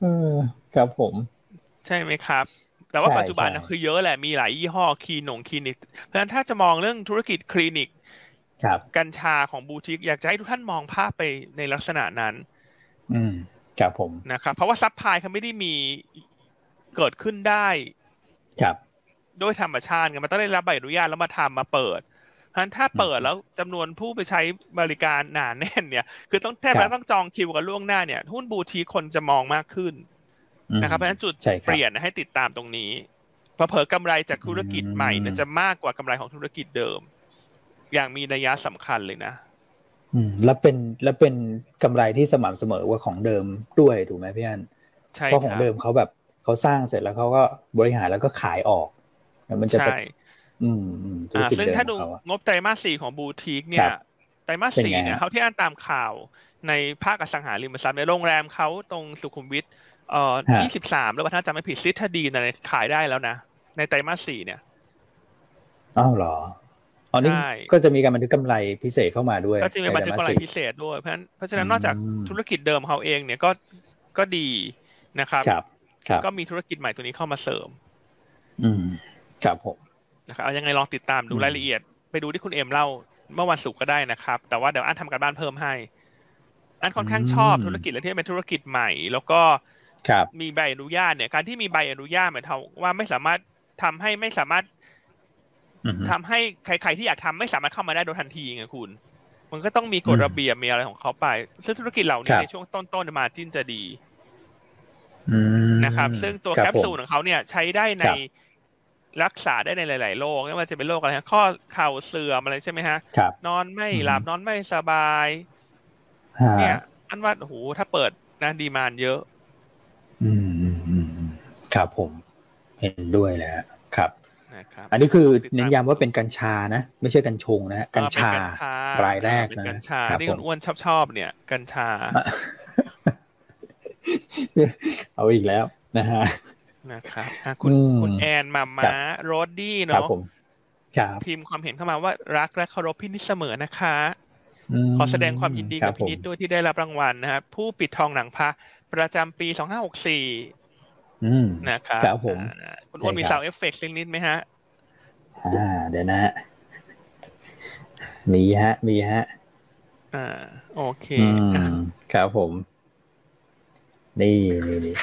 เออครับผม ใช่ไหมครับ แต่ว่าปัจจุบันนะคือเยอะแหละมีหลายยี่ห้อคลินงคลินิก เพราะฉะนั้นถ้าจะมองเรื่องธุรกิจคลินิกกัญชาของบูติกอยากจะให้ทุกท่านมองภาพไปในลักษณะนั้น อืมครับผมนะครับเพราะว่า supply เขาไม่ได้มีเกิดขึ้นได้ ครับด้วยธรรมชาติมันต้องได้รับใบอนุญาตแล้วมาทำมาเปิดเพ ราะฉะนั้นถ้าเปิดแล้วจำนวนผู้ไปใช้บริการหนาแน่นเนี่ย คือต้องแทบจะต้องจองคิวกันล่วงหน้าเนี่ย หุ้นบูทีคนจะมองมากขึ้นนะครับ เพราะฉะนั้นจุดเปลี่ยนให้ติดตามตรงนี้เผลอๆ กำไรจากธุรกิจใหม่จะมากกว่ากำไรของธุรกิจเดิม อย่างมีนัยสำคัญเลยนะอืมแล้วเป็นแล้วเป็นกำไรที่สม่ำเสมอกว่าของเดิมด้วยถูกไหมพี่อันใช่เพราะของเดิมเขาแบบเขาสร้างเสร็จแล้วเขาก็บริหารแล้วก็ขายออก มันจะเป็น อืมอ่าซึ่งถ้าดูงบไตรมาสสี่ของบูติกเนี่ยไตรมาสสี่เนี่ยเขาที่อ่านตามข่าวในภาคอสังหาริมทรัพย์ในโรงแรมเขาตรงสุขุมวิทเอ่อยี่สิบสามแล้วถ้าจำไม่ผิดซิทดีนะขายได้แล้วนะ ในไตรมาสสี่เนี่ยอ้าวเหรออ๋อนี่ก็จะมีการบันทึกกำไรพิเศษเข้ามาด้วยก็จะมีบันทึกกำไรพิเศษด้วยเพราะฉะนั้นเพราะฉะนั้นนอกจากธุรกิจเดิมเขาเองเนี่ยก็ก็ดีนะครับ ครับ ก็มีธุรกิจใหม่ตัวนี้เข้ามาเสริม อืมครับผม นะครับเอายังไงลองติดตามดูรายละเอียด ไปดูที่คุณเอ็มเล่าเมื่อวันศุกร์ก็ได้นะครับ แต่ว่าเดี๋ยวอันทำการบ้านเพิ่มให้ อันค่อนข้างชอบธุรกิจและที่เป็นธุรกิจใหม่ แล้วก็มีใบอนุญาตเนี่ยการที่มีใบอนุญาตหมายถึงว่าไม่สามารถทำให้ไม่สามารถทำให้ใคร ๆที่อยากทำไม่สามารถเข้ามาได้โดยทันทีไงคุณ มันก็ต้องมีกฎระเบียบมีอะไรของเขาไป ซึ่งธุรกิจเหล่านี้ในช่วงต้นๆมาจิ้นจะดีนะครับ ซึ่งตัวแคปซูลของเขาเนี่ยใช้ได้ใน รักษาได้ในหลาย ๆ โรคไม่ว่าจะเป็นโรคอะไรข้อเข่าเสื่อมอะไรใช่ไหมฮะนอนไม่หลับนอนไม่สบาย เนี่ยอันว่าโอ้โหถ้าเปิดนะดีมานเยอะ อืมครับผม เห็นด้วยแล้วครับนะครับอันนี้คือเน้นย้ำว่าเป็นกัญชานะ ไม่ใช่กัญชงนะกัญชารายแรกนะกัญชาที่คุณอ้วนชอบชอบเนี่ย กัญชา เอาอีกแล้วนะฮะ นะครับคุณคุณแอนมาม้าโรดดี้เนาะพิมพ์ความเห็นเข้ามาว่ารักและเคารพพี่นิดเสมอนะคะขอแสดงความยินดีกับพี่นิดด้วยที่ได้รับรางวัลนะครับผู้ปิดทองหลังพระประจำปีสองห้าหกสี่นะครับครับผมคุณอ้วนมีซา sound effect นิดไหมฮะอ่าเดี๋ยวนะฮะมีฮะ มีฮะ อ่า โอเคครับผม นี่นี่นี่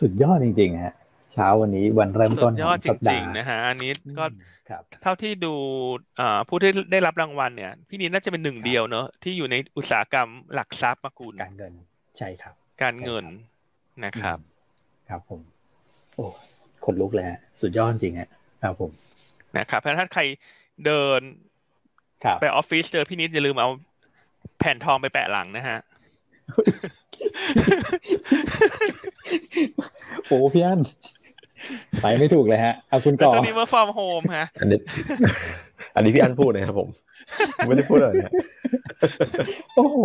สุดยอดจริงๆฮะเช้าวันนี้วันเริ่มต้นของสัปดาห์นะฮะอันนี้ก็เท่าที่ดูผู้ที่ได้รับรางวัลเนี่ย พี่นิดน่าจะเป็นหนึ่งเดียวเนอะที่อยู่ในอุตสาหกรรมหลักทรัพย์มากุลการเงินใช่ครับ การเงินนะครับ ครับผม โอ้คนลุกเลยฮะสุดยอดจริงฮะครับผมนะครับถ้าใครเดินไปออฟฟิศเจอพี่นิดอย่าลืมเอาแผ่นทองไปแปะหลังนะฮะ โอ้พี่อันไปไม่ถูกเลยฮะ เอาคุณก่อนช่วงนี้ work from home ฮะ อันนี้ อันนี้พี่อันพูดนะครับผม ไม่ได้พูดเลยนะโอ้โห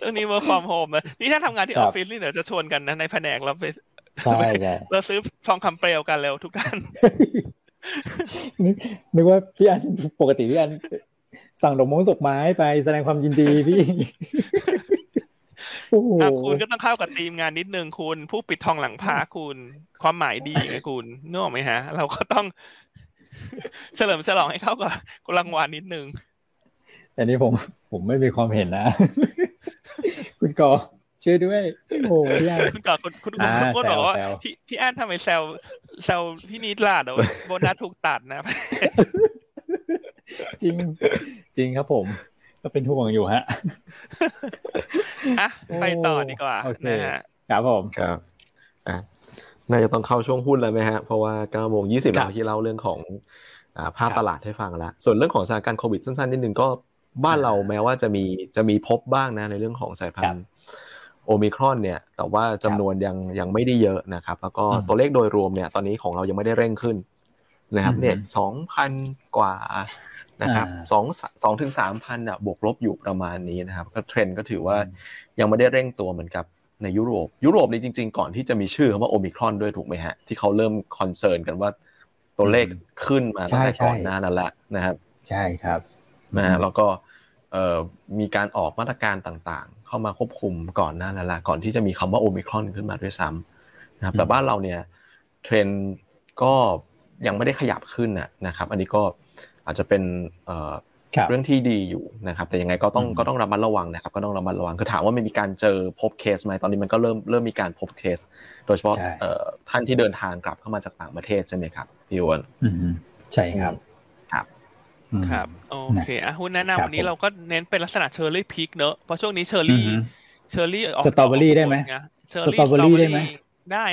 ช่วงนี้ work from home นะนี่ถ้าทำงานที่ออฟฟิศนี่เดี๋ยวจะชวนกันนะในแผนกเราไปใช่ใช่เราซื้อทองคำเปลวกันเร็วทุกท่านนึกว่าพี่อันปกติพี่อันสั่งดอกมงดอกไม้ไปแสดงความยินดีพี่ คุณก็ต้องเข้ากับทีมงานนิดนึงคุณ ผู้ปิดทองหลังพาคุณ ความหมายดีไงคุณนึกออกไหมฮะ เราก็ต้อง เฉลิมฉลองให้เข้ากับกรางวัลนิดนึงแต่นี้ผมผมไม่มีความเห็นนะ คุณกอช่วยด้วยโอ้ยคุณกอคุณคุณคุณคุณบอกว่าพี่พี่แอนทำไมแซวแซวพี่นิดล่ะเดี๋ยวโบนัสถูกตัดนะ จริง จริงครับผม ก็เป็นห่วงอยู่ฮะอะไปต่อดีกว่านะฮะครับผมครับอะน่าจะต้องเข้าช่วงหุ้นแล้วไหมฮะ เพราะว่าเก้าโมงยี่สิบนาทีเล่าเรื่องของภาพตลาดให้ฟังแล้ว ส่วนเรื่องของสถานการณ์โควิดสั้นๆนิดนึงก็บ้านเราแม้ว่าจะมีจะมีพบบ้างนะในเรื่องของสายพันธุ์โอมิครอนเนี่ยแต่ว่าจำนวนยังยังไม่ได้เยอะนะครับ แล้วก็ตัวเลขโดยรวมเนี่ยตอนนี้ของเรายังไม่ได้เร่งขึ้นนะครับเนี่ยสองพันกว่า นะครับสองสองถึงสามพันอะบวกลบอยู่ประมาณนี้นะครับ ก็เทรนด์ก็ถือว่ายังไม่ได้เร่งตัวเหมือนกับในยุโรป ยุโรปนี่จริง ๆ ก่อนที่จะมีชื่อคำว่าโอมิครอนด้วยถูกไหมฮะ ที่เขาเริ่ม concern กันว่าตัวเลขขึ้นมาตั้งแต่ก่อนหน้านั้นแหละนะครับ ใช่ครับนะแล้วก็มีการออกมาตรการต่างๆ เข้ามาควบคุมก่อนหน้านั้นแหละก่อนที่จะมีคำว่าโอมิครอนขึ้นมาด้วยซ้ำนะครับแต่บ้านเราเนี่ยเทรนด์ก็ยังไม่ได้ขยับขึ้นนะครับ อันนี้ก็ อาจจะเป็นเรื่องที่ดีอยู่นะครับแต่ยังไงก็ต้องก็ต้องระมัดระวังนะครับก็ต้องระมัดระวังคือถามว่ามันมีการเจอพบเคสไหมตอนนี้มันก็เริ่มเริ่มมีการพบเคส โดยเฉพาะท่านที่เดินทางกลับเข้ามาจากต่างประเทศใช่ไหมครับพี่วอนใช่ครับครับครับโอเคอะหุ้นแนะนำวันนี้เราก็เน้นเป็นลักษณะ cherry pick เนอะเพราะช่วงนี้เชอร์รี่เชอร์รี่ออกสตรอเบอรี่ได้ไหมเชอร์รี่สตรอเบอรี่ได้ไหมได้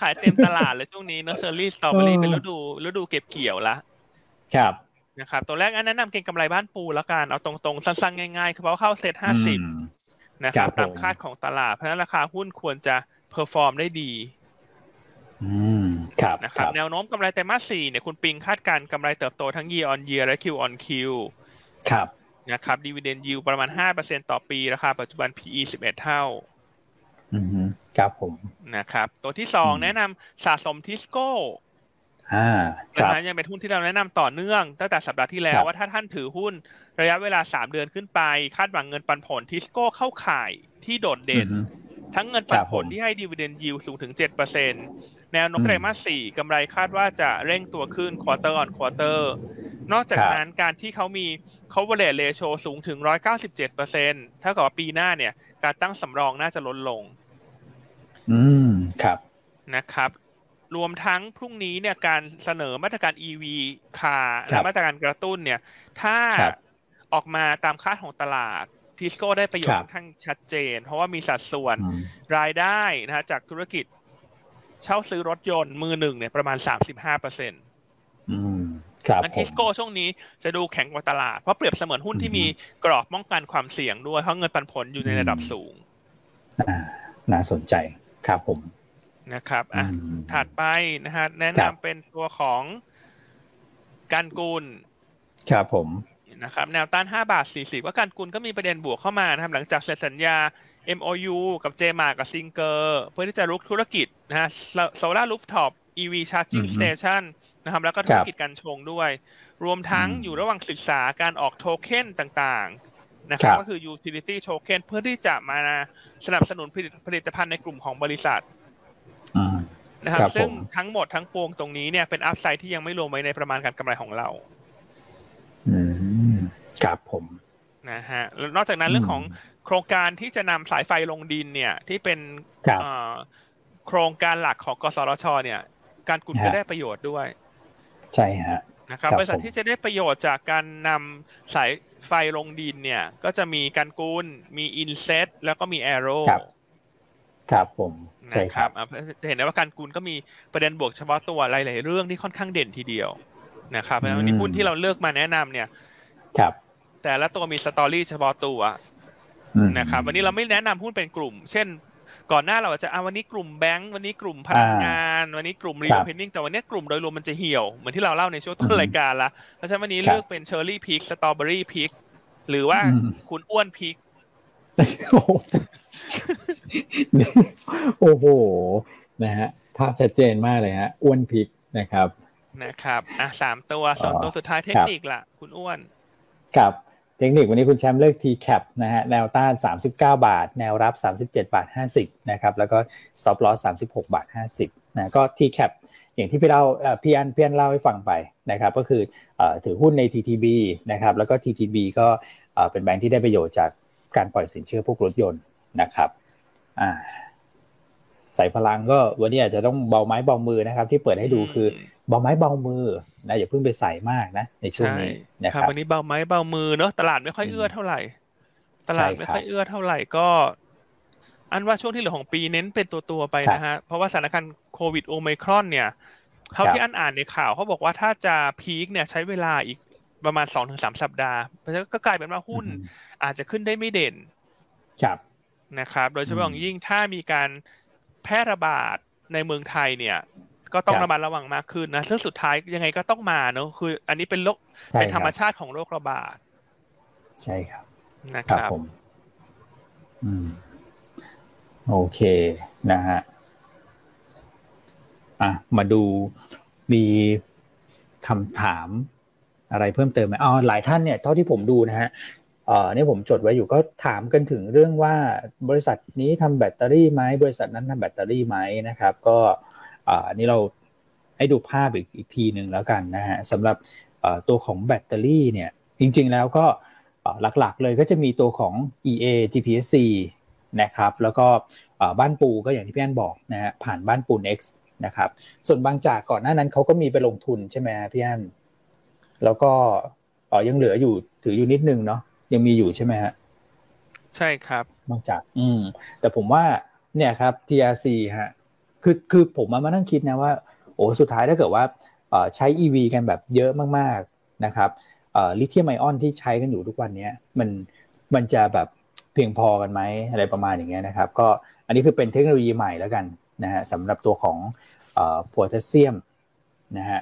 ขายเต็มตลาดเลยช่วงนี้เนอะเชอร์รี่สตรอเบอรี่เป็นฤดูฤดูเก็บเกี่ยวละครับ นะครับตัวแรกอันแนะนำเก็งกำไรบ้านปูแล้วกันเอาตรงๆ สั้นๆ ง่ายๆเพราะเข้าเซ็ตห้าสิบนะครับตามคาดของตลาด เพราะฉะนั้นราคาหุ้นควรจะ perform ได้ดีอืมครับนะครับ แนวโน้มกำไรไตรมาสสี่เนี่ยคุณปิงคาดการกำไรเติบโตทั้ง year on year และ Q on Q ครับนะครับดีเวเดนยิวประมาณห้าเปอร์เซ็นต่อปี ราคาปัจจุบัน PE สิบเอ็ดเท่าอืมครับผมนะครับ ตัวที่สองแนะนำสะสมทิสโก้ อ่านะฮะยังเป็นหุ้นที่เราแนะนำต่อเนื่องตั้งแต่สัปดาห์ที่แล้วว่าถ้าท่านถือหุ้นระยะเวลาสามเดือนขึ้นไป คาดหวังเงินปันผลทิสโก้เข้าข่ายที่โดดเด่น ทั้งเงินปันผลที่ให้ดีเวเดนยิวสูงถึงเจ็ดเปอร์เซ็นต์แนวโน้มไตรมาสสี่กำไรคาดว่าจะเร่งตัวขึ้น quarter on quarter นอกจากนั้นการที่เขามีเขาเวลเลโชสูงถึงร้อยเก้าสิบเจ็ดเปอร์เซ็นต์เท่ากับว่าปีหน้าเนี่ย การตั้งสำรองน่าจะลดลง อืม ครับ นะครับ รวมทั้งพรุ่งนี้เนี่ยการเสนอมาตรการ EV คาและมาตรการกระตุ้นเนี่ย ถ้าออกมาตามคาดของตลาดทิสโก้ได้ประโยชน์ทั้งชัดเจน เพราะว่ามีสัดส่วนรายได้นะฮะจากธุรกิจ เช่าซื้อรถยนต์มือหนึ่งเนี่ยประมาณสามสิบห้าเปอร์เซ็นต์ครับทิสโก้ช่วงนี้จะดูแข็งกว่าตลาด เพราะเปรียบเสมือนหุ้นที่มีกรอบป้องกันความเสี่ยงด้วย เพราะเงินปันผลอยู่ในระดับสูงน่าสนใจครับผม นะครับอะถัดไปนะฮะแนะนำเป็นตัวของกันกุลครับผมนะครับแนวต้าน 5 บาท 40 ว่ากันกุลก็มีประเด็นบวกเข้ามานะครับหลังจากเซ็นสัญญา MOU กับเจมาร์ทกับซิงเกอร์เพื่อที่จะรุกธุรกิจนะฮะ solar rooftop EV Charging Station นะครับแล้วก็ธุรกิจกัญชงด้วย รวมทั้งอยู่ระหว่างศึกษาการออกโทเค็นต่างๆนะครับก็คือ utility token เพื่อที่จะมาสนับสนุนผลิตภัณฑ์ในกลุ่มของบริษัท นะครับ ซึ่งทั้งหมดทั้งปวงตรงนี้เนี่ยเป็นอัพไซด์ที่ยังไม่รวมไว้ในประมาณการกำไรของเรา อืมครับผมนะฮะนอกจากนั้นเรื่องของโครงการที่จะนำสายไฟลงดินเนี่ย ที่เป็นโครงการหลักของกสทชเนี่ย การกุลก็ได้ประโยชน์ด้วย ใช่ฮะนะครับบริษัทที่จะได้ประโยชน์จากการนำสายไฟลงดินเนี่ย ก็จะมีกันกุลมี INSET แล้วก็มี ARROW ครับผมใช่ครับจะเห็นได้ว่ากันกุลก็มีประเด็นบวกเฉพาะตัวหลายๆเรื่องที่ค่อนข้างเด่นทีเดียวนะครับแล้ววันนี้หุ้นที่เราเลือกมาแนะนำเนี่ย ครับ แต่ละตัวมี story เฉพาะตัวนะครับ วันนี้เราไม่แนะนำหุ้นเป็นกลุ่ม เช่น ก่อนหน้าเราจะเอาวันนี้กลุ่มแบงก์วันนี้กลุ่มพลังงาน วันนี้กลุ่ม reopening แต่วันนี้กลุ่มโดยรวมมันจะเหี่ยว เหมือนที่เราเล่าในช่วงต้นรายการละเพราะฉะนั้นวันนี้เลือกเป็น cherry pick strawberry pick หรือว่าคุณอ้วน pick โอ้โห นะฮะภาพชัดเจนมากเลยฮะ อ้วน pick นะครับ นะครับอะสามตัวสองตัวสุดท้ายเทคนิคล่ะ คุณอ้วน ครับเทคนิควันนี้คุณแชมป์เลือก TCAP นะฮะแนวต้าน 39 บาท แนวรับ 37 บาท 50 นะครับ แล้วก็ stop loss 36 บาท 50 นะก็ TCAP อย่างที่พี่เล่าพี่อันพี่อันเล่าให้ฟังไปนะครับ ก็คือถือหุ้นใน TTB นะครับ แล้วก็ TTB ก็เป็นแบงค์ที่ได้ประโยชน์จากการปล่อยสินเชื่อพวกรถยนต์นะครับ อ่าใส่พลังก็วันนี้อาจจะต้องเบาไม้เบามือนะครับ ที่เปิดให้ดูคือเบาไม้เบามือนะอย่าเพิ่งไปใส่มากนะ ในช่วงนี้นะครับวันนี้เบาไม้เบามือเนาะตลาดไม่ค่อยเอื้อเท่าไหร่ ตลาดไม่ค่อยเอื้อเท่าไหร่ก็ อันว่าช่วงที่เหลือของปีเน้นเป็นตัวตัวไปนะฮะเพราะว่าสถานการณ์โควิดโอไมครอนเนี่ยเท่าที่อันอ่านในข่าวเขาบอกว่าถ้าจะพีคเนี่ยใช้เวลาอีกประมาณสองถึงสามสัปดาห์เพราะฉะนั้นก็กลายเป็นว่าหุ้นอาจจะขึ้นได้ไม่เด่นครับ นะครับ โดยเฉพาะอย่างยิ่งถ้ามีการแพร่ระบาดในเมืองไทยเนี่ย ก็ต้องระมัดระวังมากขึ้นนะซึ่งสุดท้ายยังไงก็ต้องมาเนอะคือ อันนี้เป็นโรคเป็นธรรมชาติของโรคระบาด ใช่ครับนะครับผมอืมโอเคนะฮะอะมาดูมีคำถามอะไรเพิ่มเติมไหมอ๋อหลายท่านเนี่ยเท่าที่ผมดูนะฮะ เออนี่ผมจดไว้อยู่ก็ถามกันถึงเรื่องว่าบริษัทนี้ทำแบตเตอรี่ไหมบริษัทนั้นทำแบตเตอรี่ไหมนะครับ ก็อ่านี่เราให้ดูภาพอีกอีกทีหนึ่งแล้วกันนะฮะสำหรับตัวของแบตเตอรี่เนี่ยจริงๆแล้วก็หลักๆเลยก็จะมีตัวของ EA GPSC นะครับแล้วก็บ้านปูก็อย่างที่พี่อันบอกนะฮะผ่านบ้านปู X นะครับส่วนบางจากก่อนหน้านั้นเขาก็มีไปลงทุนใช่ไหมพี่อันแล้วก็ยังเหลืออยู่ถืออยู่นิดนึงเนาะ ยังมีอยู่ใช่ไหมฮะใช่ครับนอกจาก อืม แต่ผมว่าเนี่ยครับ TRC ฮะคือคือผมมามานั่งคิดนะว่า โอ้สุดท้ายถ้าเกิดว่าใช้ EV กันแบบเยอะมากๆนะครับลิเธียมไอออนที่ใช้กันอยู่ทุกวันนี้มันมันจะแบบเพียงพอกันไหมอะไรประมาณอย่างเงี้ยนะครับ ก็อันนี้คือเป็นเทคโนโลยีใหม่แล้วกันนะฮะสำหรับตัวของโพแทสเซียมนะฮะ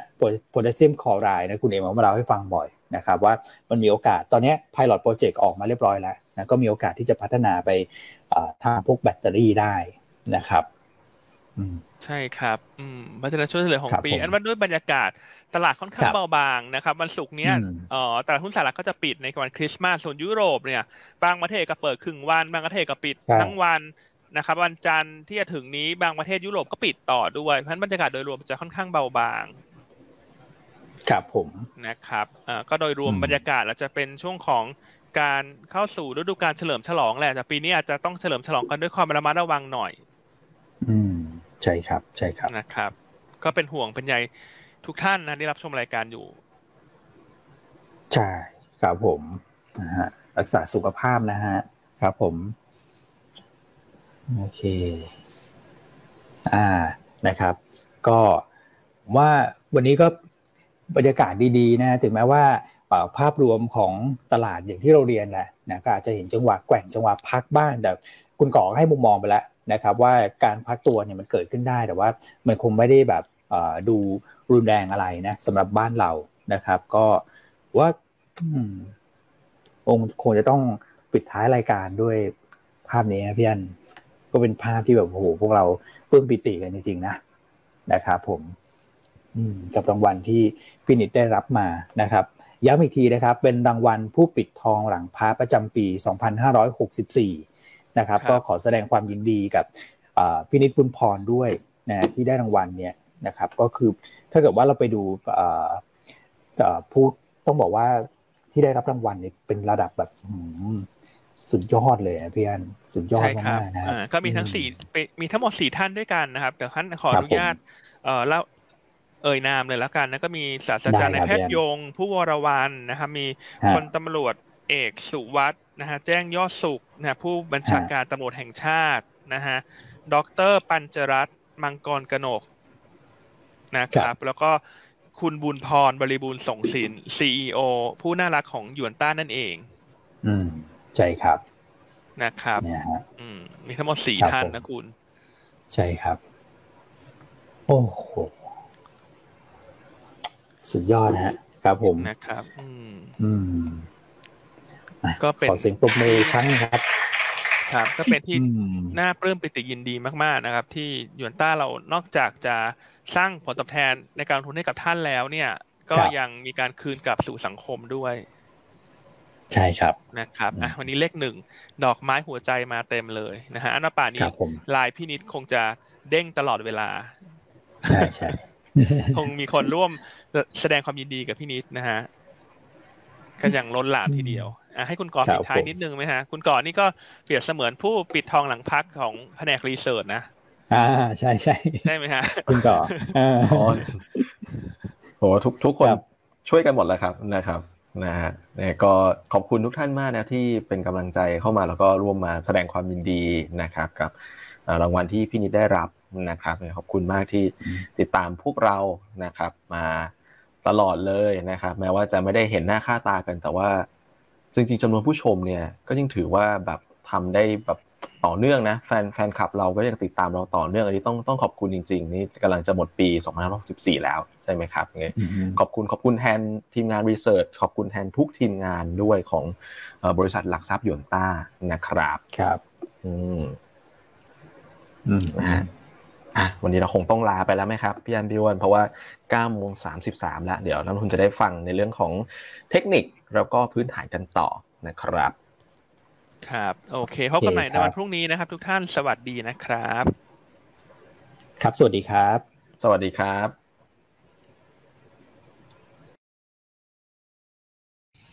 โพแทสเซียมคลอไรด์นะคุณเอ็มมาเล่าให้ฟังบ่อย นะครับว่ามันมีโอกาสตอนนี้ Pilot Project ออกมาเรียบร้อยแล้วนะก็มีโอกาสที่จะพัฒนาไปทางพวกแบตเตอรี่ได้นะครับใช่ครับอืมพัฒนาช่วยเหลือของปี อันว่าด้วยบรรยากาศตลาดค่อนข้างเบาบางนะครับ วันศุกร์เนี้ยอ๋อตลาดหุ้นสหรัฐก็จะปิดในวันคริสต์มาสส่วนยุโรปเนี่ยบางประเทศก็เปิดครึ่งวัน บางประเทศก็ปิดทั้งวันนะครับ วันจันทร์ที่จะถึงนี้บางประเทศยุโรปก็ปิดต่อด้วยเพราะฉะนั้นบรรยากาศโดยรวมจะค่อนข้างเบาบาง ครับผมนะครับอ่าก็โดยรวมบรรยากาศเราจะเป็นช่วงของการเข้าสู่ฤดูการเฉลิมฉลองแหละแต่ปีนี้อาจจะต้องเฉลิมฉลองกันด้วยความระมัดระวังหน่อย อืมใช่ครับ ใช่ครับนะครับ ก็เป็นห่วงเป็นใยทุกท่านนะที่รับชมรายการอยู่ ใช่ครับผมนะฮะรักษาสุขภาพนะฮะครับผม โอเค อ่านะครับ ก็ว่าวันนี้ก็ บรรยากาศดีๆนะถึงแม้ว่าภาพรวมของตลาดอย่างที่เราเรียนแหละนะก็อาจจะเห็นจังหวะแกว่งจังหวะพักบ้างแต่คุณก่อให้มุมมองไปแล้วนะครับว่าการพักตัวเนี่ยมันเกิดขึ้นได้แต่ว่ามันคงไม่ได้แบบดูรุนแรงอะไรนะสำหรับบ้านเรานะครับ ก็ว่าองค์คงจะต้องปิดท้ายรายการด้วยภาพนี้พี่อันก็เป็นภาพที่แบบโอ้โหพวกเราปลื้มปิติกันจริงๆนะนะครับผม กับรางวัลที่พินิจได้รับมานะครับย้ำอีกทีนะครับ เป็นรางวัลผู้ปิดทองหลังพระประจำปี 2564 นะครับ ก็ขอแสดงความยินดีกับพินิจบุญพรด้วยนะที่ได้รางวัลเนี่ยนะครับ ก็คือถ้าเกิดว่าเราไปดูผู้ต้องบอกว่าที่ได้รับรางวัลเนี่ยเป็นระดับแบบสุดยอดเลยพี่อันสุดยอดมากๆนะก็มีทั้งสี่มีทั้งหมดสี่ท่านด้วยกันนะครับเดี๋ยวท่านขออนุญาตเอ่อเล่า เอ่ยนามเลยแล้วกันนะก็มีศาสตราจารย์นายแพทย์ยง ผู้วรวันนะครับมีพลตำรวจเอกสุวัตนะฮะแจ้งยอดสุขนะผู้บัญชาการตำรวจแห่งชาตินะฮะดรปัญจรัตน์มังกรกนกนะครับ แล้วก็คุณบุญพรบริบูรณ์ส่งสินซีอผู้น่ารักของหยวนต้านั่นเอง อืมใช่ครับนะครับเนี่ยฮะอืมมีทั้งหมดสี่ท่านนะคุณ ใช่ครับ โอ้โห สุดยอดนะฮะ ครับผมนะครับอืมอืมก็เป็นขอเสียงปรบมือครั้งครับ ครับ ก็เป็นที่น่าปลื้มปิติยินดีมาก ๆ นะครับ ที่ยวนต้าเรานอกจากจะสร้างผลตอบแทนในการทุนให้กับท่านแล้ว เนี่ย ก็ยังมีการคืนกลับสู่สังคมด้วย ใช่ครับนะครับอะวันนี้เลขหนึ่งดอกไม้หัวใจมาเต็มเลยนะฮะอันนป่านี้ลายพี่นิดคงจะเด้งตลอดเวลา ใช่ใช่คงมีคนร่วม แสดงความยินดีกับพี่นิดนะฮะก็ยังล้นหลามทีเดียวอะให้คุณก่อปิดท้ายนิดนึงไหมฮะ คุณก่อนี่ก็เปรียบเสมือนผู้ปิดทองหลังพักของแผนกรีเสิร์ชนะอ่าใช่ใช่ใช่ไหมฮะ คุณก่อโหทุกทุกคนช่วยกันหมดแล้วครับนะครับนะฮะเนี่ยก็ขอบคุณทุกท่านมากนะที่เป็นกำลังใจเข้ามาแล้วก็ร่วมมาแสดงความยินดีนะครับกับรางวัลที่พี่นิดได้รับนะครับขอบคุณมากที่ติดตามพวกเรานะครับ มา ตลอดเลยนะครับ แม้ว่าจะไม่ได้เห็นหน้าค่าตากันแต่ว่า จริง ๆจำนวนผู้ชมเนี่ยก็ยังถือว่าแบบทำได้แบบต่อเนื่องนะแฟนแฟนคลับเราก็ยังติดตามเราต่อเนื่องอันนี้ต้องต้องขอบคุณจริง ๆ นี่กำลังจะหมดปี2564 แล้วใช่ไหมครับไงขอบคุณขอบคุณแทนทีมงานรีเสิร์ชขอบคุณแทนทุกทีมงานด้วยของบริษัทหลักทรัพย์หยวนต้านะครับครับ อืมอืมนะฮะ อะวันนี้เราคงต้องลาไปแล้วไหมครับพี่อันพี่วันเพราะว่า9โมง33แล้วเดี๋ยวนักลงทุนจะได้ฟังในเรื่องของเทคนิคแล้วก็พื้นฐานกันต่อนะครับ ครับ โอเคพบกันใหม่ในวันพรุ่งนี้นะครับ ทุกท่านสวัสดีนะครับ ครับ สวัสดีครับ สวัสดีครับ